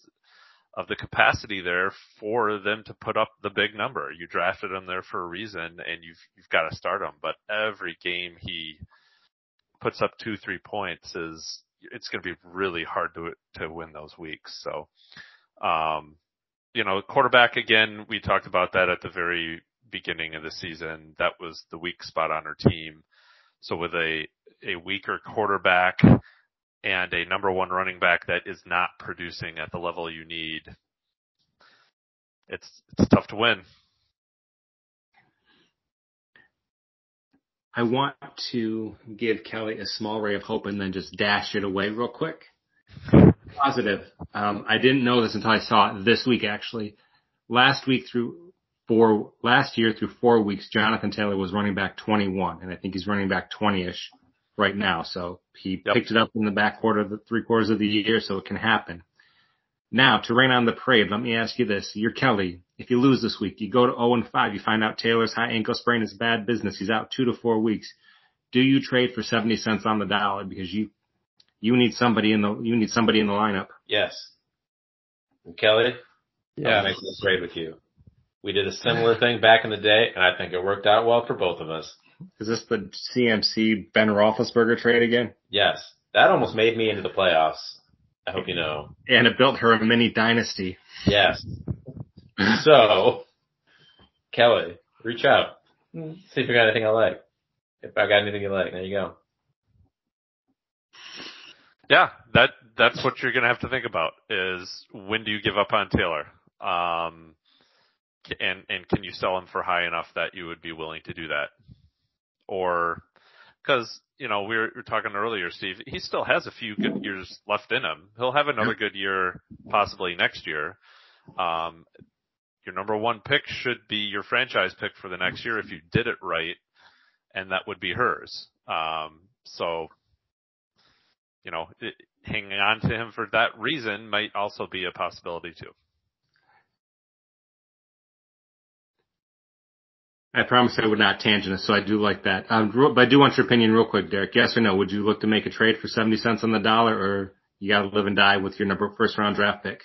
of the capacity there for them to put up the big number. You drafted him there for a reason, and you've you've got to start him. But every game he puts up two, three points is it's going to be really hard to to win those weeks. So, um, you know, quarterback again. We talked about that at the very beginning of the season. That was the weak spot on her team. So with a a weaker quarterback and a number one running back that is not producing at the level you need, it's it's tough to win. I want to give Kelly a small ray of hope and then just dash it away real quick. (laughs) Positive. Um, I didn't know this until I saw it this week actually. Last week through four, last year through four weeks, Jonathan Taylor was running back 21 and I think he's running back 20ish right now. So he Yep. picked it up in the back quarter of the three quarters of the year so it can happen. Now to rain on the parade, let me ask you this. You're Kelly. If you lose this week, you go to 0 and 5, you find out Taylor's high ankle sprain is bad business. He's out two to four weeks. Do you trade for 70 cents on the dollar because you, you need somebody in the, you need somebody in the lineup? Yes. And Kelly, Yeah. I'm making a trade with you. We did a similar thing back in the day, and I think it worked out well for both of us. Is this the CMC Ben Roethlisberger trade again? Yes. That almost made me into the playoffs. I hope you know. And it built her a mini dynasty. Yes. so, Kelly, reach out. See if you got anything I like. If I got anything you like, there you go. Yeah, that that's what you're gonna have to think about is when do you give up on Taylor? Um, and and can you sell him for high enough that you would be willing to do that? Or because you know we were, we were talking earlier, Steve, he still has a few good years left in him. He'll have another good year possibly next year. Um, your number one pick should be your franchise pick for the next year if you did it right, and that would be hers. Um, so, you know, it, hanging on to him for that reason might also be a possibility too. I promise I would not tangent us, so I do like that. Um, but I do want your opinion real quick, Derek. Yes or no? Would you look to make a trade for 70 cents on the dollar or you gotta live and die with your number first round draft pick?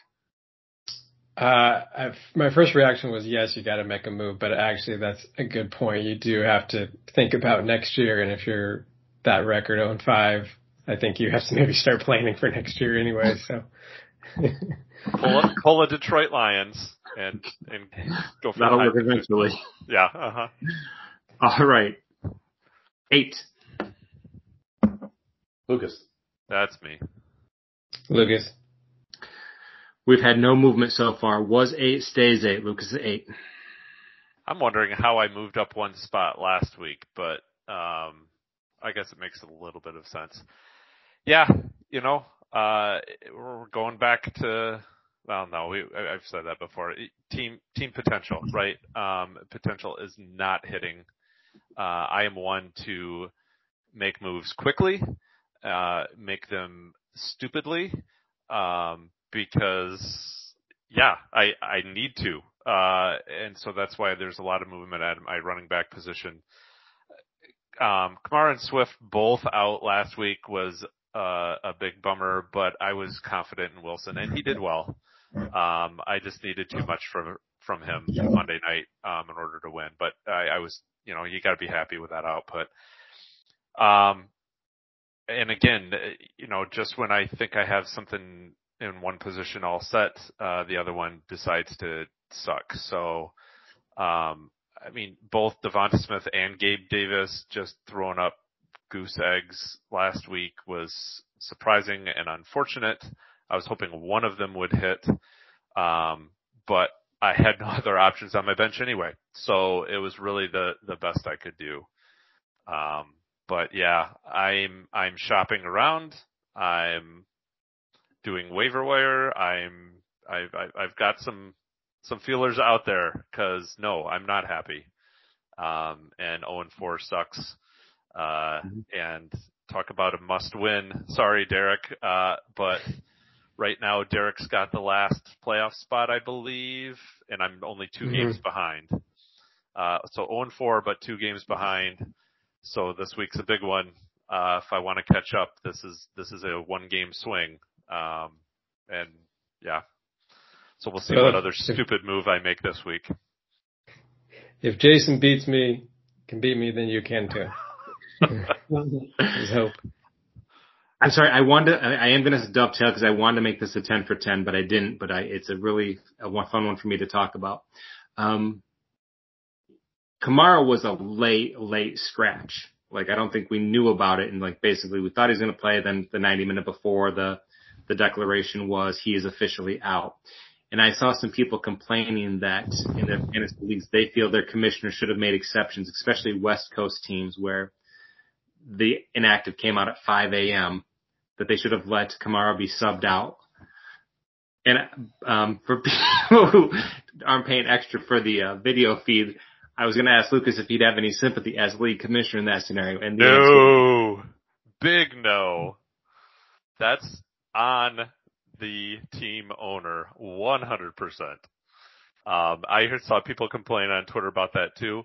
Uh, I've, my first reaction was yes, you got to make a move, but actually that's a good point. You do have to think about next year, and if you're that record 0 5, I think you have to maybe start planning for next year anyway. So pull, a, pull a Detroit Lions and and (laughs) go for that'll work eventually. Yeah. Uh huh. All right. Eight. Lucas. That's me. Lucas. We've had no movement so far. Was eight, stays eight. Lucas is eight. I'm wondering how I moved up one spot last week, but um, I guess it makes a little bit of sense. Yeah, you know, uh, we're going back to well, no, we, I've said that before. Team team potential, right? Um, potential is not hitting. Uh, I am one to make moves quickly, uh, make them stupidly, um, because yeah, I I need to, uh, and so that's why there's a lot of movement at my running back position. Um, Kamara and Swift both out last week was uh, a big bummer, but I was confident in Wilson, and he did well. Um, I just needed too much from from him Monday night um, in order to win, but I, I was, you know, you got to be happy with that output. Um, and again, you know, just when I think I have something in one position all set, uh, the other one decides to suck. So, um, I mean, both Devonta Smith and Gabe Davis just throwing up goose eggs last week was surprising and unfortunate. I was hoping one of them would hit, um, but I had no (laughs) other options on my bench anyway, so it was really the the best I could do. Um, but yeah, I'm I'm shopping around. I'm doing waiver wire. I'm I've I've got some some feelers out there because no, I'm not happy. Um, and 0 and 4 sucks. Uh, mm-hmm. and talk about a must win. Sorry, Derek. Uh, but (laughs) Right now, Derek's got the last playoff spot, I believe, and I'm only 2 mm-hmm. games behind. Uh, so 0 4, but two games behind. So this week's a big one. Uh, if I want to catch up, this is, this is a one game swing. Um, and yeah. So we'll see what other stupid move I make this week. If Jason beats me, can beat me, then you can too. (laughs) There's hope. I'm sorry. I wanted. To, I am going to dovetail because I wanted to make this a 10 for 10, but I didn't. But I, it's a really a fun one for me to talk about. Um, Kamara was a late, late scratch. Like I don't think we knew about it, and like basically we thought he was going to play. Then the 90 minute before the the declaration was he is officially out. And I saw some people complaining that in their fantasy leagues they feel their commissioner should have made exceptions, especially West Coast teams where the inactive came out at 5 a.m. that they should have let Kamara be subbed out. And um, for (laughs) people who aren't paying extra for the uh, video feed, I was going to ask Lucas if he'd have any sympathy as league commissioner in that scenario. And no, answer, big no. That's on the team owner, 100%. Um, I saw people complain on Twitter about that too.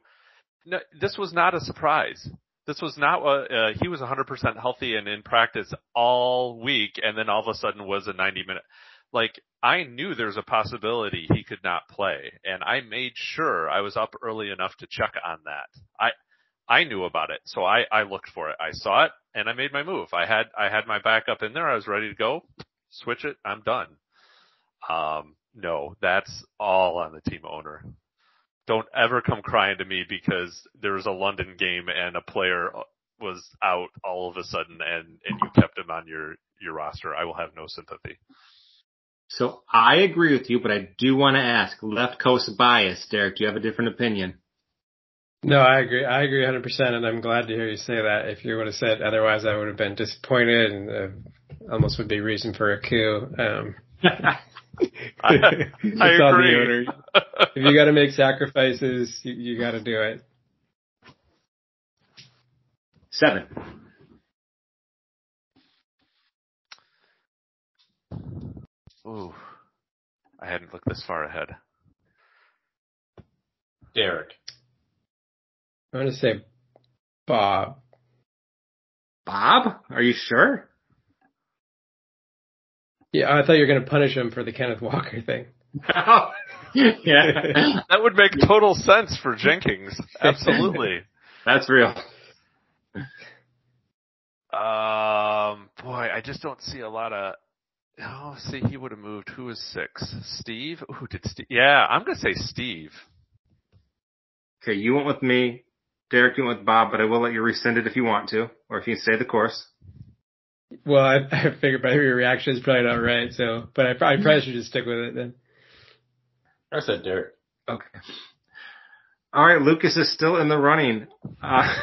No, this was not a surprise. This was not what uh, he was 100% healthy and in practice all week, and then all of a sudden was a 90 minute. Like I knew there's a possibility he could not play, and I made sure I was up early enough to check on that. I I knew about it, so I I looked for it. I saw it and I made my move. I had I had my backup in there. I was ready to go. Switch it. I'm done. Um, no, that's all on the team owner. Don't ever come crying to me because there was a London game and a player was out all of a sudden and, and you kept him on your, your roster. I will have no sympathy. So I agree with you, but I do want to ask left coast bias. Derek, do you have a different opinion? No, I agree. I agree 100%, and I'm glad to hear you say that. If you would have said otherwise, I would have been disappointed and uh, almost would be reason for a coup. Um, I, I (laughs) agree. if you got to make sacrifices, you, you got to do it. Seven. Ooh, I hadn't looked this far ahead. Derek. I'm going to say Bob. Bob? Are you sure? Yeah, I thought you were going to punish him for the Kenneth Walker thing. (laughs) yeah. That would make total sense for Jenkins. Absolutely. (laughs) That's real. Um, boy, I just don't see a lot of. Oh, see, he would have moved. Who was six? Steve. Who did Steve? Yeah, I'm gonna say Steve. Okay, you went with me. Derek, you went with Bob, but I will let you rescind it if you want to, or if you stay the course. Well, I, I figured by your reaction is probably not right, so, but I, I probably should just stick with it then. I said Derek. Okay. All right, Lucas is still in the running. Uh,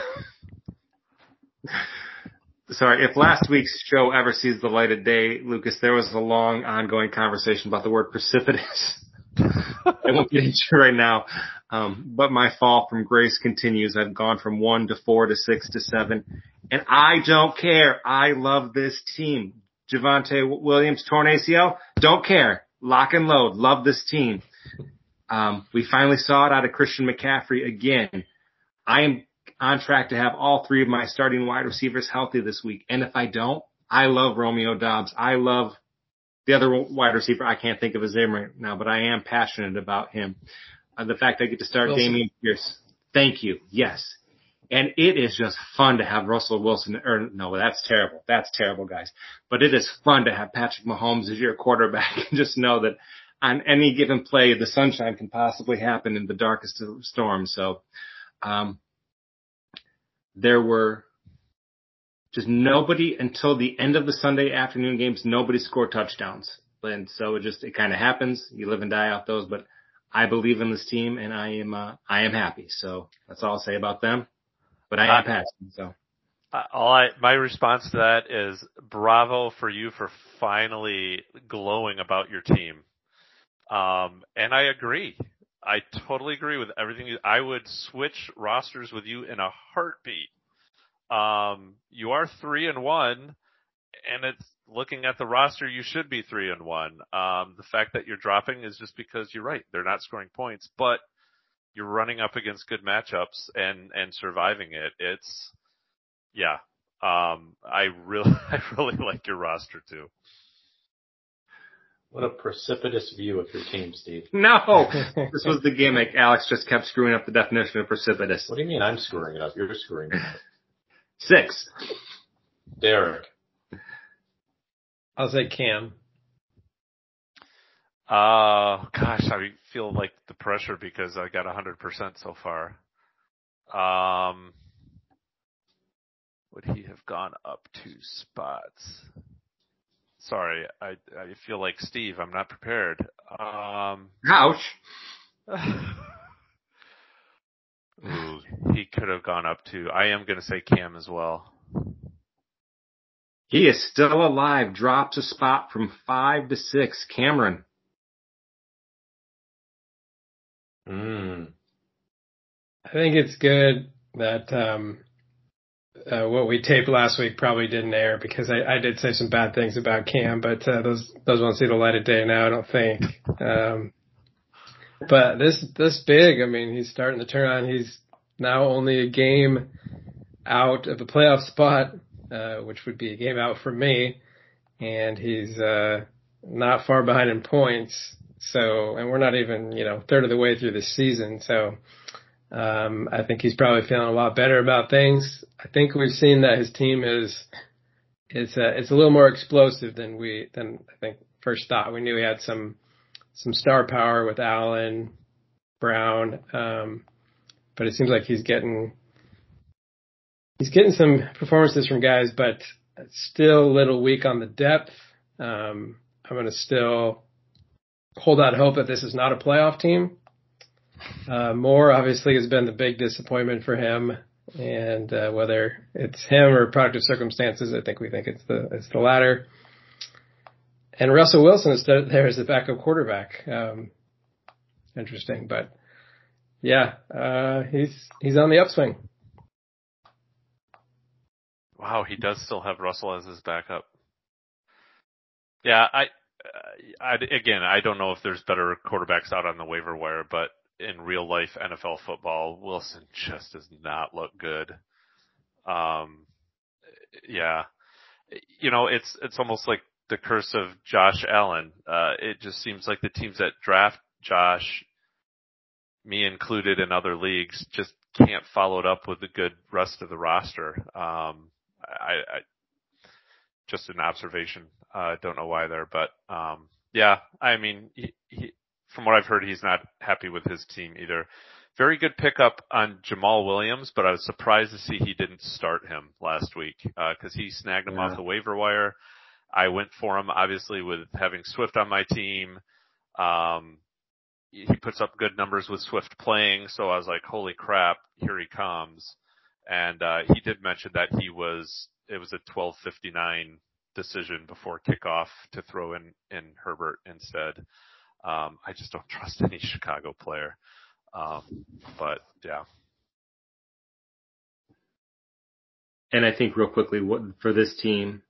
(laughs) sorry, if last week's show ever sees the light of day, Lucas, there was a long ongoing conversation about the word precipitous. (laughs) (laughs) I won't get into right now. Um, but my fall from grace continues. I've gone from one to four to six to seven. And I don't care. I love this team. Javonte Williams torn ACL. Don't care. Lock and load. Love this team. Um, we finally saw it out of Christian McCaffrey again. I am on track to have all three of my starting wide receivers healthy this week. And if I don't, I love Romeo Doubs. I love the other wide receiver. I can't think of his name right now, but I am passionate about him. Uh, the fact I get to start Wilson. Dameon Pierce. Thank you. Yes. And it is just fun to have Russell Wilson, or no, that's terrible. That's terrible, guys. But it is fun to have Patrick Mahomes as your (laughs) quarterback and just know that on any given play, the sunshine can possibly happen in the darkest of storms. So, um, there were just nobody until the end of the Sunday afternoon games, nobody scored touchdowns. And so it just, it kind of happens. You live and die off those, but I believe in this team and I am, uh, I am happy. So that's all I'll say about them, but I am uh, passionate. So. All I, my response to that is bravo for you for finally glowing about your team. Um, and I agree. I totally agree with everything. You I would switch rosters with you in a heartbeat. Um, you are three and one, and it's looking at the roster, you should be three and one. Um, the fact that you're dropping is just because you're right; they're not scoring points, but you're running up against good matchups and and surviving it. It's yeah. Um, I really (laughs) I really like your roster too. What a precipitous view of your team, Steve. (laughs) No, (laughs) this was the gimmick. Alex just kept screwing up the definition of precipitous. What do you mean I'm screwing it up? You're screwing it up. Six. Derek. I'll say Cam. Uh, gosh, I feel like the pressure because I got 100% so far. Um, would he have gone up two spots? Sorry, I I feel like Steve. I'm not prepared. Um, Ouch. (laughs) ooh, he could have gone up to. I am going to say Cam as well. He is still alive. Drops a spot from five to six. Cameron. Hmm. I think it's good that um, uh, what we taped last week probably didn't air because I, I did say some bad things about Cam, but uh, those those won't see the light of day now. I don't think. Um, but this this big, I mean, he's starting to turn on. He's now only a game out of a playoff spot, uh, which would be a game out for me, and he's uh, not far behind in points. So, and we're not even you know third of the way through the season. So, Um, I think he's probably feeling a lot better about things. I think we've seen that his team is it's uh, it's a little more explosive than we than I think first thought. We knew he had some some star power with Allen, Brown, um, but it seems like he's getting he's getting some performances from guys, but still a little weak on the depth. Um, I'm going to still hold out hope that this is not a playoff team. Uh, Moore obviously has been the big disappointment for him, and uh, whether it's him or product of circumstances, I think we think it's the it's the latter. And Russell Wilson is there as the backup quarterback. Um, interesting, but yeah, uh, he's he's on the upswing. Wow, he does still have Russell as his backup. Yeah, I, I again, I don't know if there's better quarterbacks out on the waiver wire, but in real life NFL football, Wilson just does not look good. Um, yeah, you know, it's it's almost like the curse of Josh Allen. Uh, it just seems like the teams that draft Josh, me included in other leagues, just can't follow it up with the good rest of the roster. Um, I, I just an observation. I uh, don't know why there, but um, yeah, I mean, he, he, from what I've heard, he's not happy with his team either. Very good pickup on Jamaal Williams, but I was surprised to see he didn't start him last week because uh, he snagged him yeah. off the waiver wire. I went for him, obviously, with having Swift on my team. Um, he puts up good numbers with Swift playing, so I was like, holy crap, here he comes. And, uh, he did mention that he was, it was a 1259 decision before kickoff to throw in, in Herbert instead. Um, I just don't (laughs) trust any Chicago player. Um, but yeah. And I think real quickly, for this team,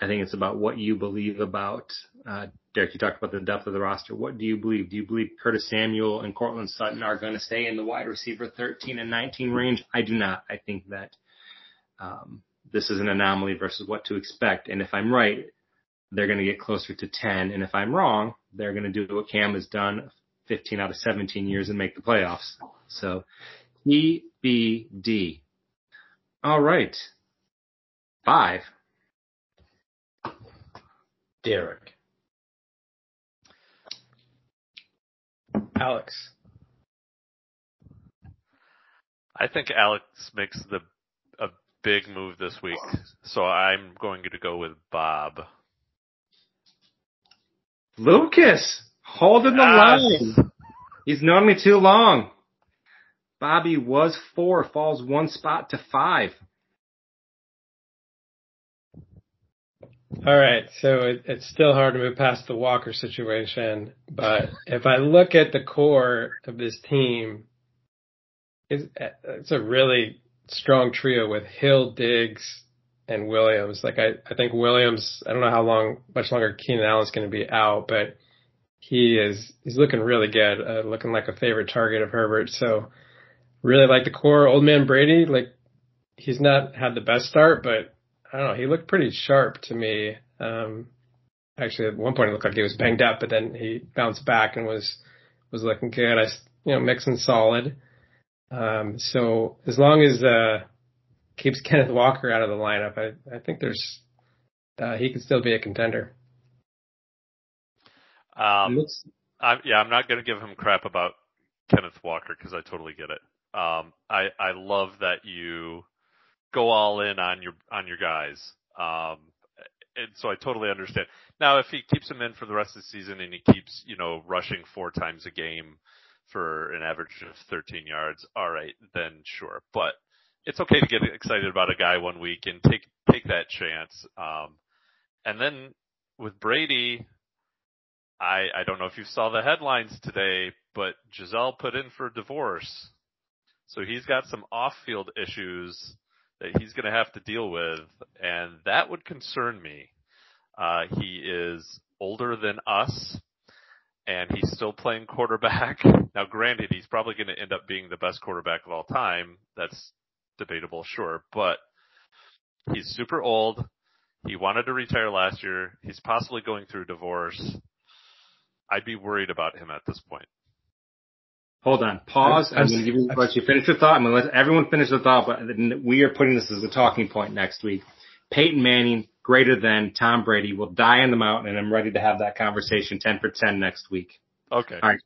I think it's about what you believe about, uh, Derek, you talked about the depth of the roster. What do you believe? Do you believe Curtis Samuel and Courtland Sutton are going to stay in the wide receiver 13 and 19 range? I do not. I think that, um, this is an anomaly versus what to expect. And if I'm right, they're going to get closer to 10. And if I'm wrong, they're going to do what Cam has done 15 out of 17 years and make the playoffs. So EBD. All right. Five. Derek. Alex. I think Alex makes the a big move this week, so I'm going to go with Bob. Lucas, holding the yes. line. He's known me too long. Bobby was four, falls one spot to five. All right, so it, it's still hard to move past the Walker situation, but if I look at the core of this team, it's, it's a really strong trio with Hill, Diggs, and Williams. Like I, I think Williams, I don't know how long, much longer Keenan Allen's going to be out, but he is, he's looking really good, uh, looking like a favorite target of Herbert. So really like the core. Old man Brady, like he's not had the best start, but I don't know. He looked pretty sharp to me. Um, actually, at one point it looked like he was banged up, but then he bounced back and was was looking good. I, you know, mixing solid. Um, so as long as uh, keeps (laughs) Kenneth Walker out of the lineup, I I think there's uh, he can still be a contender. Um, looks, I'm, yeah, I'm not going to give him crap about Kenneth Walker because I totally get it. Um, I I love that you go all in on your on your guys. Um, and so I totally understand. Now, if he keeps him in for the rest of the season and he keeps, you know, rushing four times a game for an average of 13 yards, all right, then sure. But it's okay to get excited about a guy one week and take take that chance. Um, and then with Brady, I I don't know if you saw the headlines today, but Gisele put in for divorce, so he's got some off-field issues that he's going to have to deal with, and that would concern me. Uh, he is older than us, and he's still playing quarterback. (laughs) Now, granted, he's probably going to end up being the best quarterback of all time. That's debatable, sure, but he's super old. He wanted to retire last year. He's possibly going through divorce. I'd be worried about him at this point. Hold on. Pause. I'm, I'm- going to give you, let you finish your thought. I'm going to let everyone finish their thought, but we are putting this as a talking point next week. Peyton Manning greater than Tom Brady will die in the mountain and I'm ready to have that conversation 10 for 10 next week. Okay. All right.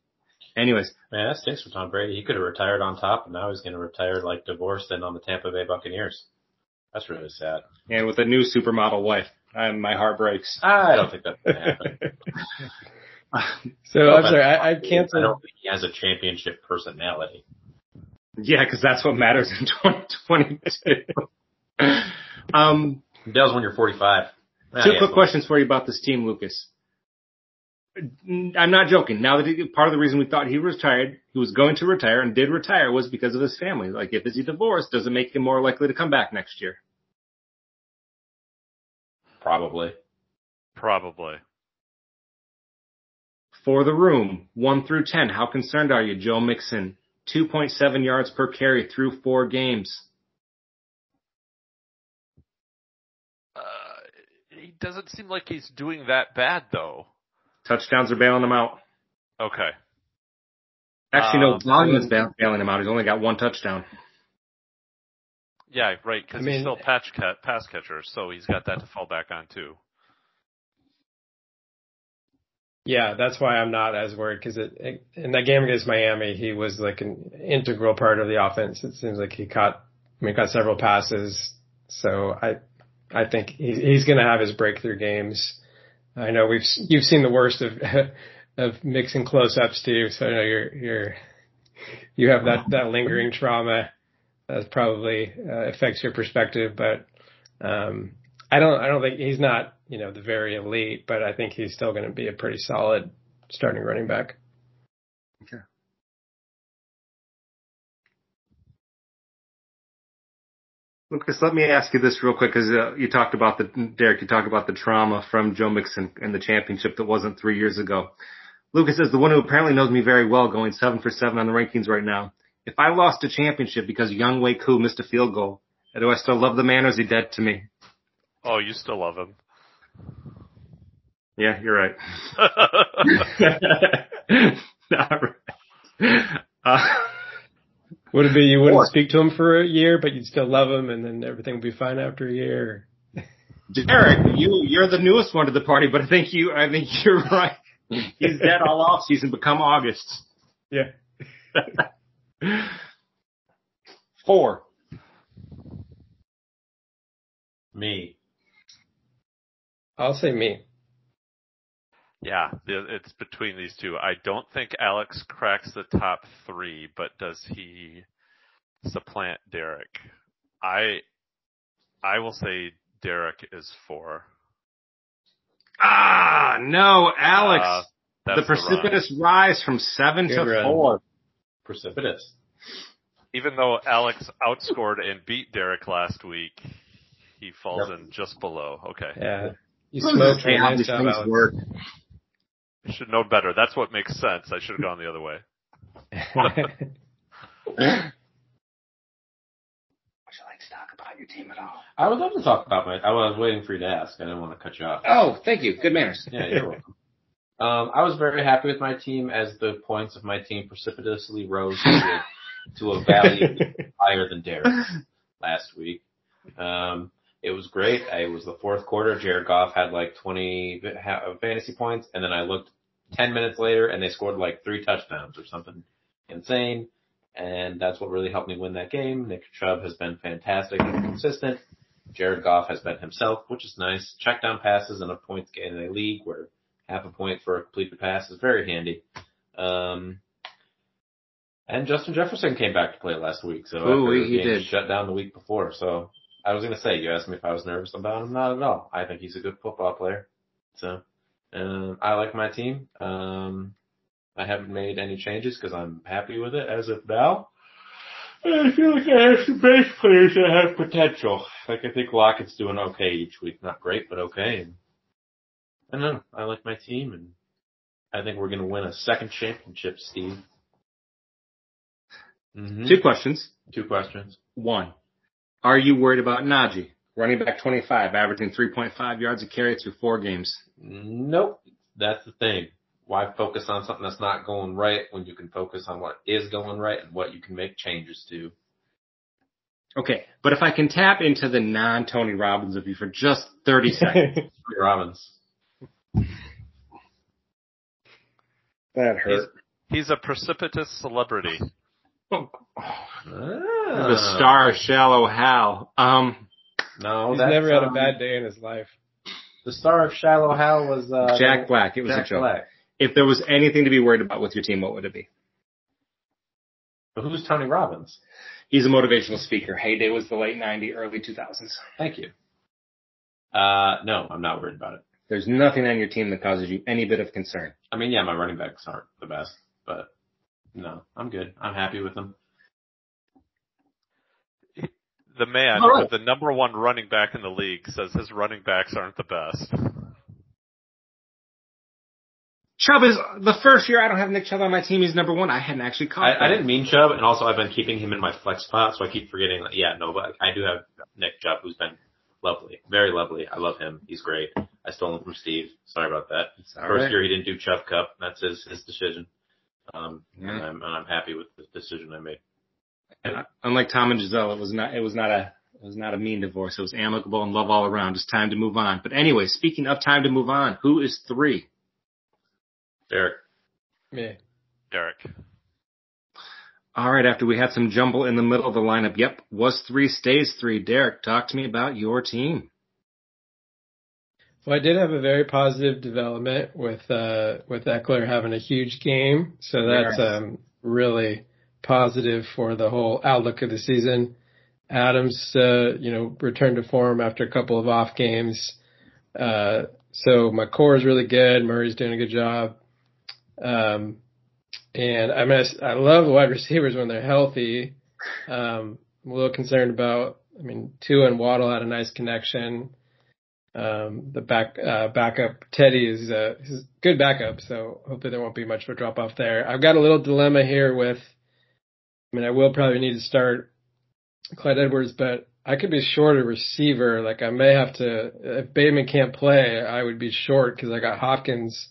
Anyways, Man, that stinks for Tom Brady. He could have retired on top, and now he's going to retire like divorced and on the Tampa Bay Buccaneers. That's really sad. and with a new supermodel wife, I, my heart breaks. I don't think that's going to happen. (laughs) (laughs) So Well, I'm sorry, I, I I canceled. don't think he has a championship personality. Yeah, because that's what matters in (laughs) 2022. um, He does when you're 45. Ah, two yeah. quick questions for you about this team, Lucas. I'm not joking. Now that he, part of the reason we thought he retired, he was going to retire and did retire was because of his family. Like, if is he divorced, does it make him more likely to come back next year? Probably. Probably. For the room, one through ten, how concerned are you, Joe Mixon? 2.7 yards per carry through four games. Uh, he doesn't seem like he's doing that bad though. Touchdowns are bailing him out. Okay. Actually, no, Um, volume is bailing him out. He's only got one touchdown. Yeah, right. Because I he's mean- still patch cat, pass catcher, so he's got that to fall back on too. Yeah, that's why I'm not as worried because in that game against Miami, he was like an integral part of the offense. It seems like he caught, I mean, caught several passes. So I, I think he, he's going to have his breakthrough games. I know we've you've seen the worst of (laughs) of mixing close-ups too. So I know you're you're you have that that lingering trauma that probably uh, affects your perspective. But um, I don't I don't think he's not you know the very elite, but I think he's still going to be a pretty solid starting running back. Okay. Lucas, let me ask you this real quick, because uh, you talked about the Derek, you talked about the trauma from Joe Mixon and the championship that wasn't three years ago. Lucas is the one who apparently knows me very well, going seven for seven on the rankings right now. If I lost a championship because Younghoe Koo missed a field goal, do I still love the man, or is he dead to me? Oh, you still love him. Yeah, you're right. (laughs) (laughs) All right. Uh, Would it be you wouldn't Or- speak to him for a year, but you'd still love him, and then everything would be fine after a year? Derek, you you're the newest one to the party, but I think you I think you're right. He's dead all off season, but come August. Yeah. (laughs) Four. Me. I'll say me. Yeah, it's between these two. I don't think Alex cracks the top three, but does he supplant Derek? I, I will say Derek is four. Ah, no, Alex. Uh, the that's run. precipitous rise from seven Good to run. four. Precipitous. Even though Alex outscored and beat Derek last week, he falls Yep. in just below. Okay. Yeah. You Who's to smoked me. how Nice these job, things Alex. work? I should know better. That's what makes sense. I should have gone the other way. (laughs) Would you like to talk about your team at all? I would love to talk about my. I was waiting for you to ask. I didn't want to cut you off. Oh, thank you. Good manners. Yeah, you're welcome. Um, I was very happy with my team as the points of my team precipitously rose to a, to a value (laughs) higher than Derek's last week. Um, it was great. I, it was the fourth quarter. Jared Goff had like 20 fantasy points, and then I looked 10 minutes later, and they scored like three touchdowns or something insane. And that's what really helped me win that game. Nick Chubb has been fantastic and consistent. Jared Goff has been himself, which is nice. Check down passes and a points game in a league where half a point for a completed pass is very handy. Um, and Justin Jefferson came back to play last week, so Ooh, after he did. shut down the week before. So I was going to say, you asked me if I was nervous about him. Not at all. I think he's a good football player. So um, I like my team. Um, I haven't made any changes because I'm happy with it as of now. I feel like I have some base players that have potential. Like I think Lockett's doing okay each week. Not great, but okay. And I don't know. I like my team, and I think we're going to win a second championship, Steve. hmm Two questions. Two questions. One, are you worried about Najee? Running back 25, averaging 3.5 yards a carry through four games. Nope. That's the thing. why focus on something that's not going right when you can focus on what is going right and what you can make changes to? Okay, but if I can tap into the non Tony Robbins of you for just 30 (laughs) seconds. Tony Robbins. that He's, he's a precipitous celebrity. The Ah. star of Shallow Hal. Um, No, He's that's, never had a um, bad day in his life. The star of Shallow Hal was uh, Jack Black. It was Jack a joke. Black. If there was anything to be worried about with your team, what would it be? But who's Tony Robbins? He's a motivational speaker. Heyday was the late 90s, early 2000s. Thank you. Uh, no, I'm not worried about it. There's nothing on your team that causes you any bit of concern. I mean, yeah, my running backs aren't the best, but no, I'm good. I'm happy with them. The man All right. with the number one running back in the league says his running backs aren't the best. Chubb is the first year I don't have Nick Chubb on my team. He's number one. I hadn't actually caught. I, I didn't mean Chubb, and also I've been keeping him in my flex spot, so I keep forgetting that. Yeah, no, but I do have Nick Chubb, who's been lovely, very lovely. I love him. He's great. I stole him from Steve. Sorry about that. It's First right. year he didn't do Chubb Cup. That's his his decision. Um, Yeah. and, I'm, and I'm happy with the decision I made. And unlike Tom and Gisele, it was not. It was not a. It was not a mean divorce. It was amicable and love all around. It's time to move on. But anyway, speaking of time to move on, who is three? Derek, Me. Derek. All right. After we had some jumble in the middle of the lineup, yep, was three, stays three. Derek, talk to me about your team. Well, I did have a very positive development with uh, with Ekeler having a huge game, so that's um, really positive for the whole outlook of the season. Adams, uh, you know, returned to form after a couple of off games, uh, so my core is really good. Murray's doing a good job, um, and I mean, I, I love the wide receivers when they're healthy. Um, I'm a little concerned about. I mean, Tua and Waddle had a nice connection. Um, the back uh, backup Teddy is uh, a good backup, so hopefully there won't be much of a drop off there. I've got a little dilemma here with. I mean, I will probably need to start Clyde Edwards, but I could be short a receiver. Like I may have to if Bateman can't play, I would be short because I got Hopkins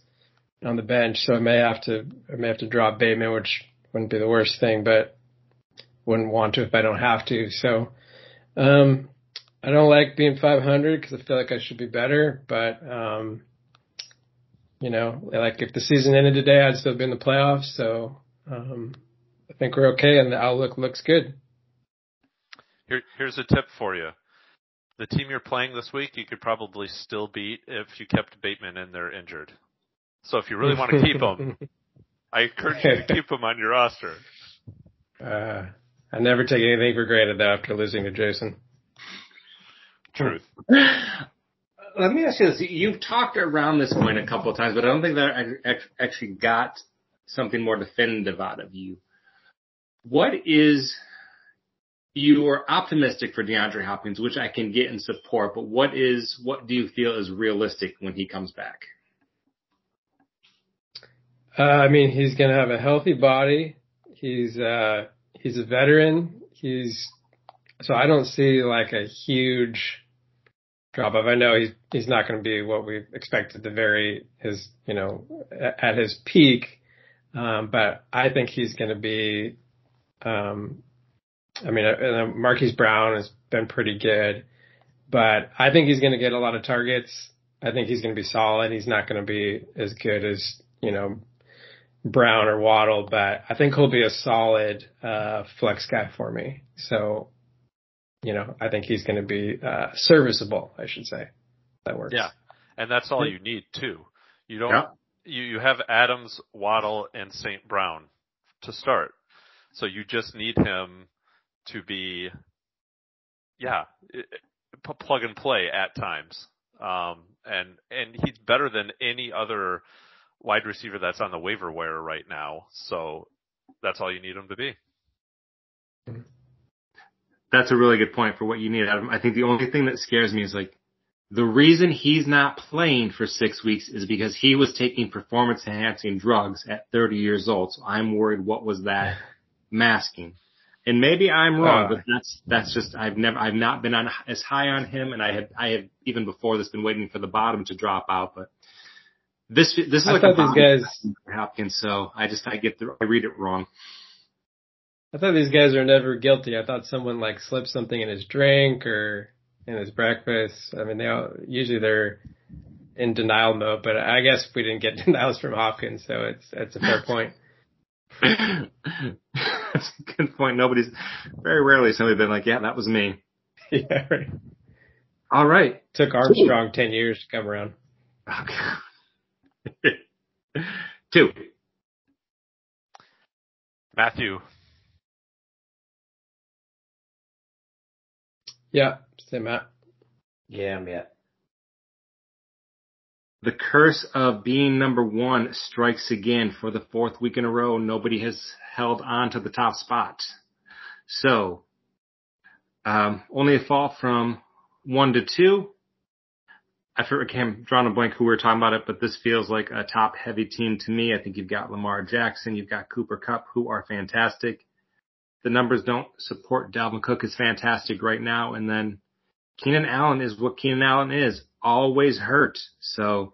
on the bench, so I may have to I may have to drop Bateman, which wouldn't be the worst thing, but wouldn't want to if I don't have to. So. Um, I don't like being 500 because I feel like I should be better, but um, you know, like if the season ended today, I'd still be in the playoffs. So um, I think we're okay, and the outlook looks good. Here, here's a tip for you. The team you're playing this week, you could probably still beat if you kept Bateman in there injured. So if you really want to (laughs) keep him, I encourage you to (laughs) keep him on your roster. uh, I never take anything for granted though after losing to Jason. Truth. (laughs) Let me ask you this. You've talked around this point a couple of times, but I don't think that I actually got something more definitive out of you. What is, you are optimistic for DeAndre Hopkins, which I can get and support, but what is, what do you feel is realistic when he comes back? Uh, I mean, he's going to have a healthy body. He's uh, he's a veteran. He's so I don't see like a huge drop off. I know he's he's not going to be what we expected the very his you know at his peak, um, but I think he's going to be. Um, I mean, uh, uh, Marquise Brown has been pretty good, but I think he's going to get a lot of targets. I think he's going to be solid. He's not going to be as good as you know Brown or Waddle, but I think he'll be a solid uh, flex guy for me. So, you know, I think he's going to be uh, serviceable. I should say that works. Yeah. And that's all you need too. You don't, Yeah. you, you have Adams, Waddle, and St. Brown to start. So you just need him to be, yeah, i- i- plug and play at times. Um, and, and he's better than any other wide receiver that's on the waiver wire right now. So that's all you need him to be. That's a really good point for what you need out of him. I think the only thing that scares me is like the reason he's not playing for six weeks is because he was taking performance enhancing drugs at 30 years old. So I'm worried what was that (laughs) masking. And maybe I'm wrong, Uh. but that's, that's just, I've never, I've not been on as high on him and I have, I have even before this been waiting for the bottom to drop out, but This this is I like thought a these guys. Hopkins, so I just I get the I read it wrong. I thought these guys are never guilty. I thought someone like slipped something in his drink or in his breakfast. I mean, they all, usually they're in denial mode, but I guess we didn't get (laughs) denials from Hopkins, so it's it's a fair point. (laughs) (laughs) That's a good point. Nobody's very rarely somebody been like, yeah, that was me. yeah, right. All right. Took Armstrong ten years to come around. Okay. Two. Matthew, Yeah, say Matt. Yeah, I'm yet. The curse of being number one strikes again for the fourth week in a row. Nobody has held on to the top spot. So, um, only a fall from one to two. I forget, I'm drawing a blank who we were talking about it, but this feels like a top heavy team to me. I think you've got Lamar Jackson, you've got Cooper Kupp, who are fantastic. The numbers don't support Dalvin Cook is fantastic right now. And then Keenan Allen is what Keenan Allen is, always hurt. So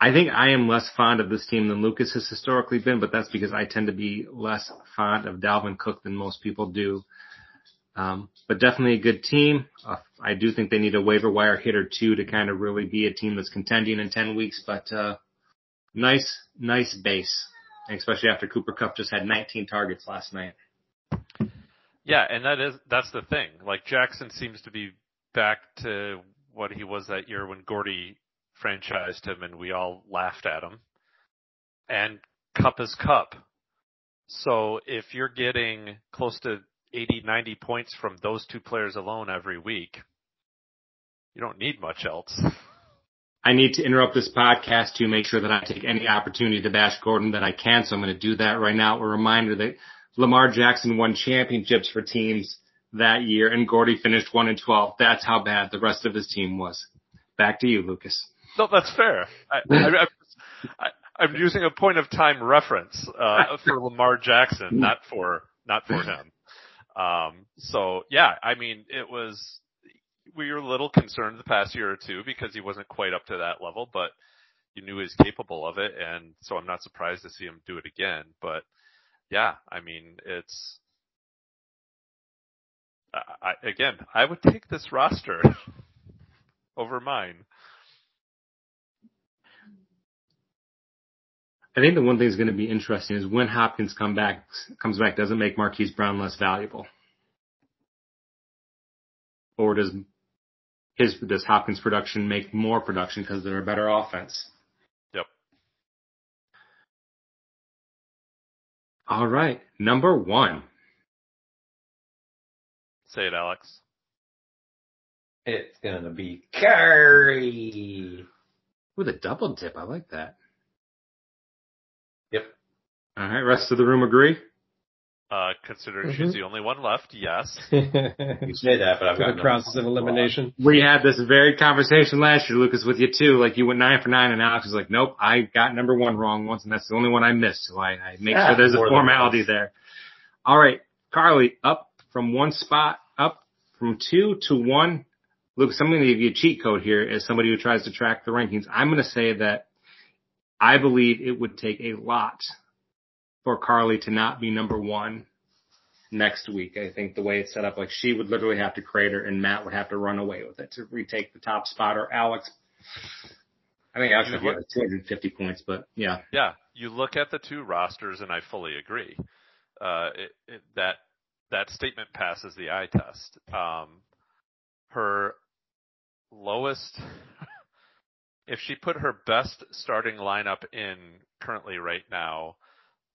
I think I am less fond of this team than Lucas has historically been, but that's because I tend to be less fond of Dalvin Cook than most people do. Um, but definitely a good team. Uh, I do think they need a waiver wire hit or two to kind of really be a team that's contending in 10 weeks, but, uh, nice, nice base, especially after Cooper Kupp just had 19 targets last night. yeah, and that is that's the thing. Like Jackson seems to be back to what he was that year when Gordy franchised him and we all laughed at him. And Kupp is Kupp. So if you're getting close to 80, 90 points from those two players alone every week, you don't need much else. (laughs) I need to interrupt this podcast to make sure that I take any opportunity to bash Gordon that I can. So I'm going to do that right now. A reminder that Lamar Jackson won championships for teams that year and Gordy finished one and 12. That's how bad the rest of his team was. Back to you, Lucas. No, that's fair. I, (laughs) I, I'm, I, I'm using a point of time reference uh, for Lamar Jackson, not for not for him. Um, so yeah, I mean, it was we were a little concerned the past year or two because he wasn't quite up to that level, but you knew he was capable of it, and so I'm not surprised to see him do it again. But yeah, I mean, it's I, again, I would take this roster (laughs) over mine. I think the one thing that's going to be interesting is when Hopkins come back, comes back, doesn't make Marquise Brown less valuable, or does his does Hopkins production make more production because they're a better offense? Yep. All right, number one. Say it, Alex. It's gonna be Curry. With a double dip, I like that. Yep. All right, rest of the room agree. Uh, considering Mhm. she's the only one left, yes. (laughs) You say that, but I've the got no- process of elimination. We had this very conversation last year, Lucas, with you too. Like you went nine for nine, and Alex was like, "Nope, I got number one wrong once, and that's the only one I missed." So I, I make Ah, sure there's a formality there. All right, Carly, up from one spot, up from two to one. Lucas, I'm going to give you a cheat code here as somebody who tries to track the rankings. I'm going to say that I believe it would take a lot for Carly to not be number one next week. I think the way it's set up, like she would literally have to crater and Matt would have to run away with it to retake the top spot or Alex. I think Alex would have 250 points, but yeah. Yeah, you look at the two rosters, and I fully agree. Uh, it, it, that that statement passes the eye test. Um, her lowest, (laughs) if she put her best starting lineup in currently right now,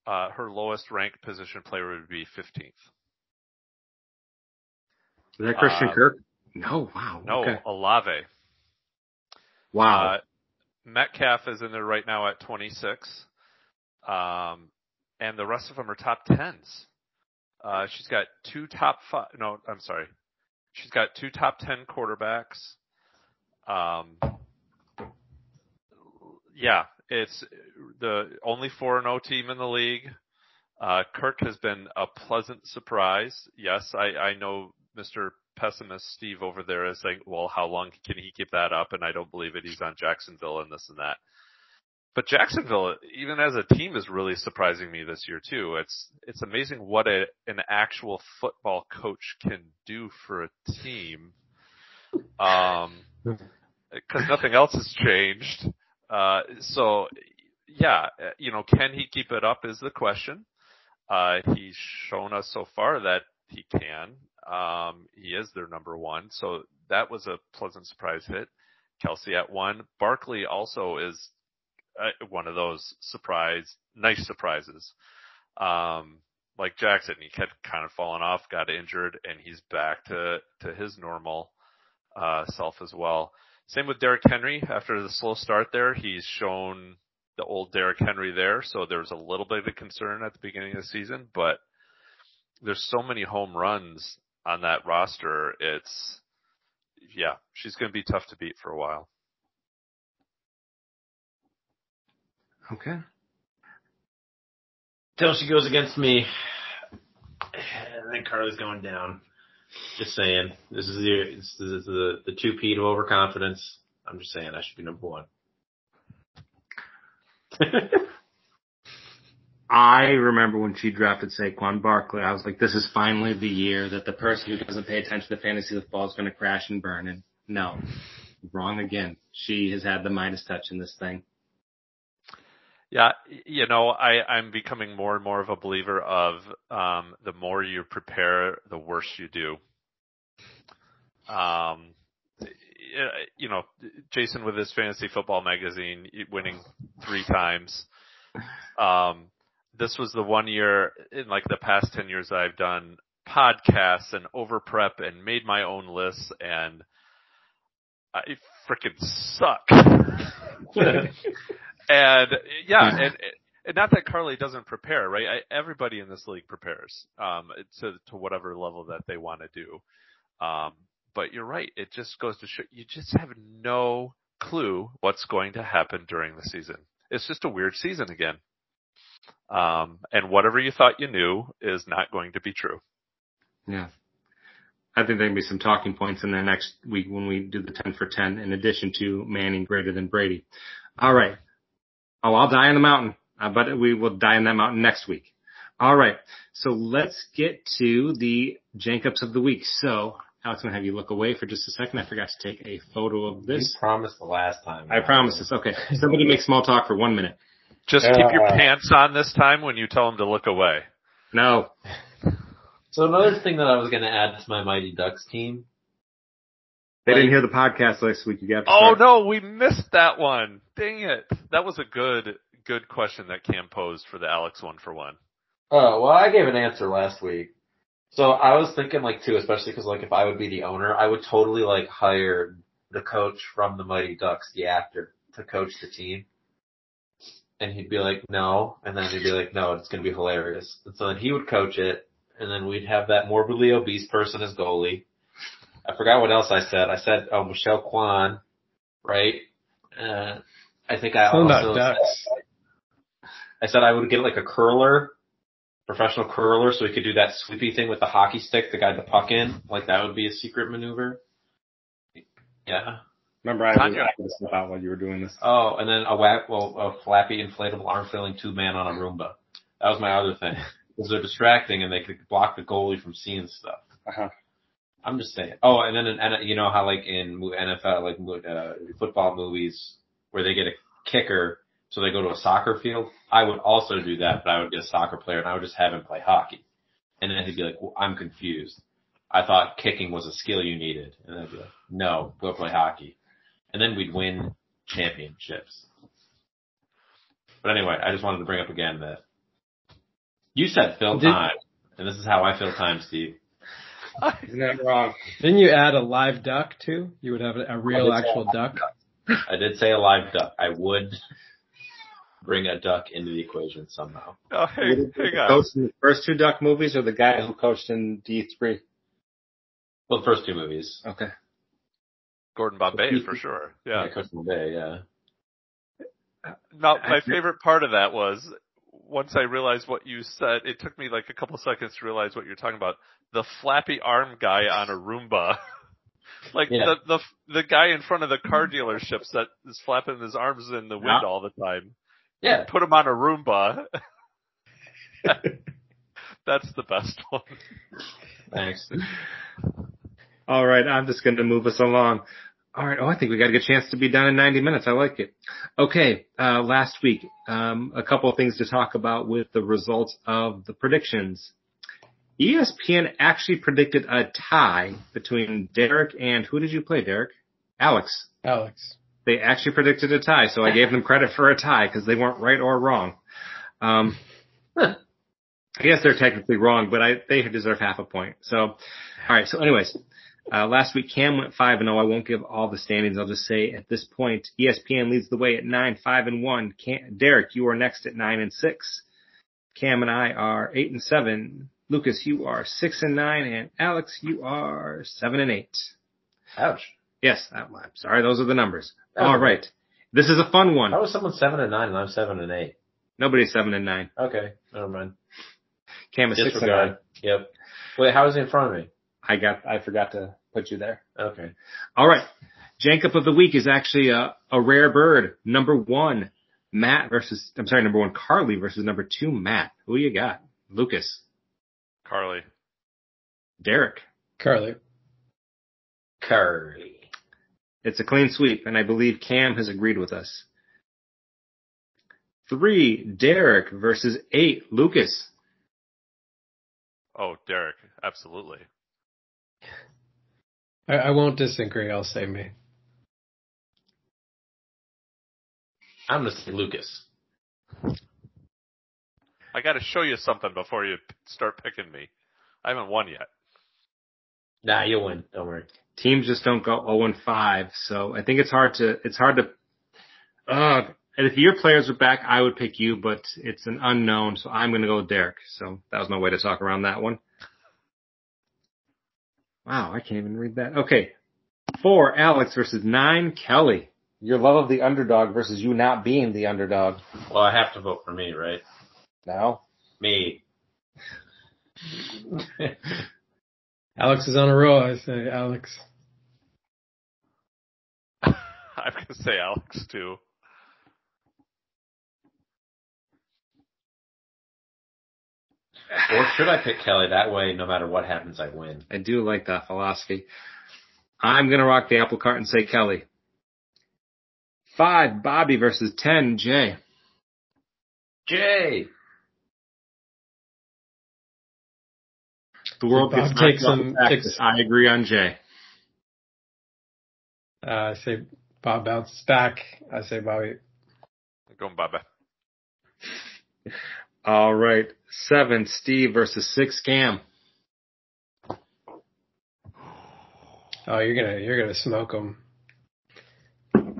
uh, her lowest ranked position player would be 15th. Is that Christian Uh, Kirk? No, wow. No, Okay. Olave. Wow. Uh, Metcalf is in there right now at 26. Um, and the rest of them are top tens. Uh, she's got two top five, no, I'm sorry. She's got two top 10 quarterbacks. Um, yeah, it's the only 4 0 team in the league. Uh, Kirk has been a pleasant surprise. Yes, I, I know Mr. pessimist Steve over there is saying, well, how long can he keep that up? And I don't believe it. He's on Jacksonville and this and that. But Jacksonville, even as a team, is really surprising me this year too. It's it's amazing what a an actual football coach can do for a team. Um, (laughs) because nothing else has changed. Uh, so yeah, you know, can he keep it up is the question. Uh, he's shown us so far that he can. Um, he is their number one, so that was a pleasant surprise hit. Kelce at one. Barkley also is uh, one of those surprise, nice surprises. Um, like Jackson, he kept kind of falling off, got injured, and he's back to, to his normal, uh, self as well. Same with Derrick Henry. After the slow start there, he's shown the old Derrick Henry there. So there was a little bit of concern at the beginning of the season, but there's so many home runs on that roster. It's, yeah, she's going to be tough to beat for a while. Okay. Till she goes against me, and then Carly's going down. Just saying, this is the this is the the two P of overconfidence. I'm just saying I should be number one. I remember when she drafted Saquon Barkley, I was like, this is finally the year that the person who doesn't pay attention to fantasy football is going to crash and burn. And no, wrong again. She has had the Midas touch in this thing. Yeah, you know, I, I'm becoming more and more of a believer of um, the more you prepare, the worse you do. Um, you know, Jason with his fantasy football magazine winning three times. Um, this was the one year in like the past 10 years I've done podcasts and over prep and made my own lists and I freaking suck. (laughs) And yeah, and, and not that Carly doesn't prepare, right? I, everybody in this league prepares, um, to, to whatever level that they want to do. Um, but you're right. It just goes to show you just have no clue what's going to happen during the season. It's just a weird season again. Um, and whatever you thought you knew is not going to be true. Yeah. I think there can be some talking points in the next week when we do the 10 for 10 in addition to Manning greater than Brady. All right. Oh, I'll die on the mountain, uh, but we will die on that mountain next week. All right. So let's get to the Jankups of the week. So Alex, I'm gonna have you look away for just a second. I forgot to take a photo of this. You promised the last time. I promised this. Okay. Somebody make small talk for one minute. Just uh, keep your pants on this time when you tell them to look away. No. So another thing that I was going to add to my Mighty Ducks team they like, didn't hear the podcast last week. You got. oh no, we missed that one. Dang it! That was a good, good question that Cam posed for the Alex one for one. Oh well, I gave an answer last week. So I was thinking like too, especially because like if I would be the owner, I would totally like hire the coach from the Mighty Ducks, the actor, to coach the team. And he'd be like, no. And then he'd be like, no, it's going to be hilarious. And so then he would coach it. And then we'd have that morbidly obese person as goalie. I forgot what else I said. I said, oh, Michelle Kwan, right? Uh, I think I Something also said, I said I would get like a curler, professional curler, so we could do that sweepy thing with the hockey stick to guide the puck in. Like that would be a secret maneuver. Yeah. Remember, I was asking this about while you were doing this. Oh, and then a whack, well, a flappy inflatable arm filling two man on a Roomba. That was my other thing. (laughs) Because they're distracting and they could block the goalie from seeing stuff. Uh-huh. I'm just saying. Oh, and then and you know how like in NFL, like uh, football movies, where they get a kicker, so they go to a soccer field. I would also do that, but I would be a soccer player and I would just have him play hockey, and then he'd be like, well, "I'm confused. I thought kicking was a skill you needed," and I'd be like, "No, go play hockey," and then we'd win championships. But anyway, I just wanted to bring up again that you said fill time, and this is how I fill time, Steve. (laughs) Isn't that wrong? Didn't you add a live duck too? You would have a real actual duck. I did say a live duck. I would bring a duck into the equation somehow. Oh, hey, hey guys. Coached the first two duck movies or the guy who coached in D3? Well, the first two movies. Okay. Gordon Bombay for sure. Yeah. yeah Coach Bombay, yeah. Now, my favorite part of that was once I realized what you said, it took me like a couple seconds to realize what you're talking about. The flappy arm guy on a Roomba. (laughs) like Yeah. the, the, the guy in front of the car dealerships that is flapping his arms in the wind Yeah. all the time. Yeah. Put him on a Roomba. (laughs) That's the best one. Thanks. All right, I'm just going to move us along. All right. Oh, I think we got a good chance to be done in 90 minutes. I like it. Okay. Uh, last week, um, a couple of things to talk about with the results of the predictions. ESPN actually predicted a tie between Derek and who did you play, Derek? Alex. Alex. They actually predicted a tie, so I gave them credit for a tie because they weren't right or wrong. Um, I guess they're technically wrong, but I they deserve half a point. So, all right. So, anyways, uh, last week Cam went five and zero. I won't give all the standings. I'll just say at this point, ESPN leads the way at nine, five and one. Cam, Derek, you are next at nine and six. Cam and I are eight and seven. Lucas, you are six and nine, and Alex, you are seven and eight. Ouch. Yes, I'm sorry. Those are the numbers. That was All okay. right. This is a fun one. How was someone seven and nine and I'm seven and eight? Nobody's seven and nine. Okay, never mind. Cam is six and nine. Yep. Wait, how is he in front of me? I got, I forgot to put you there. Okay. All right. Jankup of the week is actually a, a rare bird. Number one, Matt versus, I'm sorry, number one, Carly versus number two, Matt. Who you got? Lucas. Carly. Derek. Carly. Curry. It's a clean sweep, and I believe Cam has agreed with us. Three, Derek versus eight, Lucas. Oh, Derek. Absolutely. I, I won't disagree. I'll say me. I'm gonna say Lucas. I gotta show you something before you start picking me. I haven't won yet. Nah, you'll win. Don't worry. Teams just don't go 0 and 5, so I think it's hard to, it's hard to, uh, and if your players are back, I would pick you, but it's an unknown, so I'm gonna go with Derek. So that was my way to talk around that one. Wow, I can't even read that. Okay. Four, Alex versus nine, Kelly. Your love of the underdog versus you not being the underdog. Well, I have to vote for me, right? Now, Me. (laughs) Alex is on a roll. I say Alex. (laughs) I'm gonna say Alex too. or should I pick Kelly? That way, no matter what happens, I win. I do like that philosophy. I'm gonna rock the apple cart and say Kelly. Five, Bobby versus ten, Jay. Jay. The world Bob gets takes knocked off some- the takes- axis. I agree on Jay. Uh, I say Bob bounces back. I say Bobby. I'm going Baba. All right. Seven, Steve versus six, Cam. Oh, you're gonna you're gonna smoke them.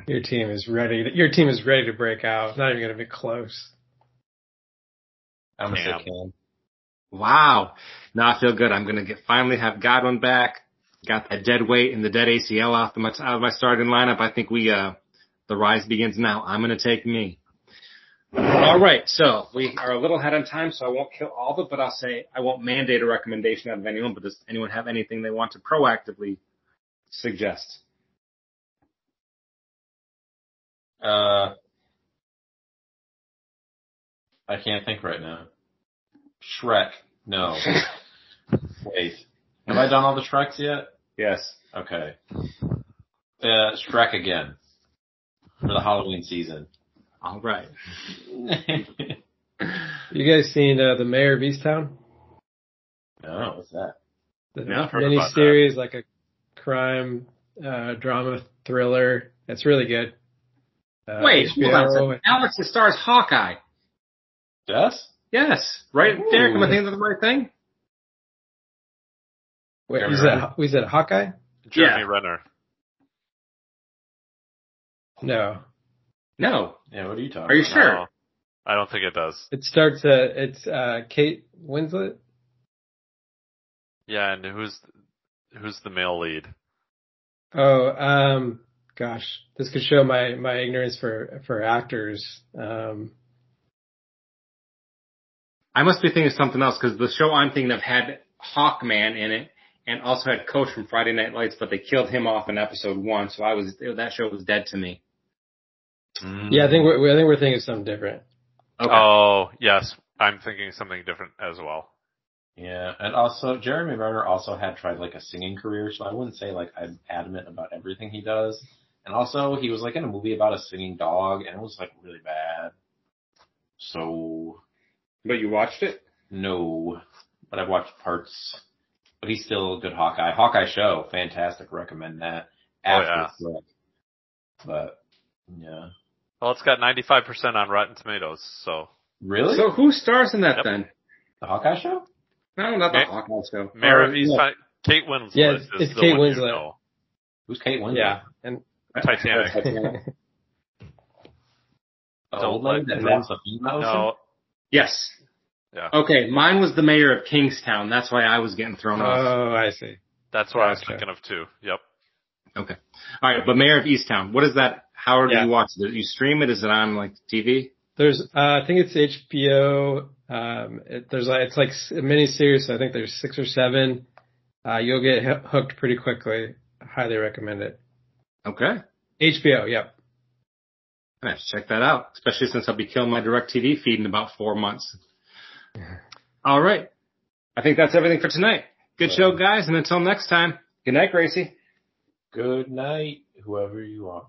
Your team is ready. To, your team is ready to break out. It's not even gonna be close. I'm gonna Cam. say Cam. Wow. Now I feel good. I'm gonna get finally have Godwin back. Got that dead weight and the dead ACL off the, out of my starting lineup. I think we uh the rise begins now. I'm gonna take me. All right, so we are a little ahead on time, so I won't kill all of it, but I'll say I won't mandate a recommendation out of anyone. But does anyone have anything they want to proactively suggest? Uh, I can't think right now. Shrek. No. (laughs) Wait. Have I done all the Shreks yet? Yes. Okay. Uh, Shrek again. For the Halloween season. All right. (laughs) You guys seen uh, the Mare of Easttown? oh, what's that? The Yeah, mini series, like a crime uh, drama thriller. It's really good. Uh, Wait, hold on a second. Alex the stars Hawkeye. Yes? Yes, right, Derek. Am I thinking of the right thing? Wait, Jeremy we Renner. said we said Hawkeye? Jeremy Yeah. Renner. No, No. Yeah, what are you talking Are you about? sure? No, I don't think it does. it starts. Uh, it's uh, Kate Winslet. Yeah, and who's who's the male lead? Oh, um, gosh, this could show my my ignorance for for actors. Um, I must be thinking of something else because the show I'm thinking of had Hawkman in it and also had Coach from Friday Night Lights, but they killed him off in episode one, so I was that show was dead to me. Mm. Yeah, I think we're I think we're thinking of something different. Okay. Oh, yes. I'm thinking something different as well. Yeah, and also Jeremy Renner also had tried like a singing career, so I wouldn't say like I'm adamant about everything he does. And also he was like in a movie about a singing dog, and it was like really bad. So But you watched it? no, but I've watched parts. But he's still a good Hawkeye. Hawkeye show, fantastic. Recommend that. Oh, After yeah. But yeah, Well, it's got 95% on Rotten Tomatoes, so really, So who stars in that Yep. then? the Hawkeye show. No, not the Ma- Hawkeye show. Mayor Or, oh, yeah. Kate Winslet Yeah, is it's the Kate one you Winslet. know. Who's Kate Winslet? Yeah, and Titanic. the (laughs) oh, Don't old let that me- drops the feet in the ocean? No, Yes. Yeah. Okay, mine was the mayor of Kingstown. That's why I was getting thrown off. oh, I see. that's what I was thinking of too. Yep. Okay. All right, but Mare of Easttown. What is that? How do Yeah. you watch it? Do you stream it? Is it on like TV? There's, uh, I think it's HBO. Um, it, there's like, it's like a mini series. So I think there's six or seven. Uh, you'll get hoo- hooked pretty quickly. Highly recommend it. Okay. HBO. Yep. I have to check that out, especially since I'll be killing my DirecTV feed in about four months. (laughs) All right. I think that's everything for tonight. Good show, guys. And until next time, good night, Gracie. Good night, whoever you are.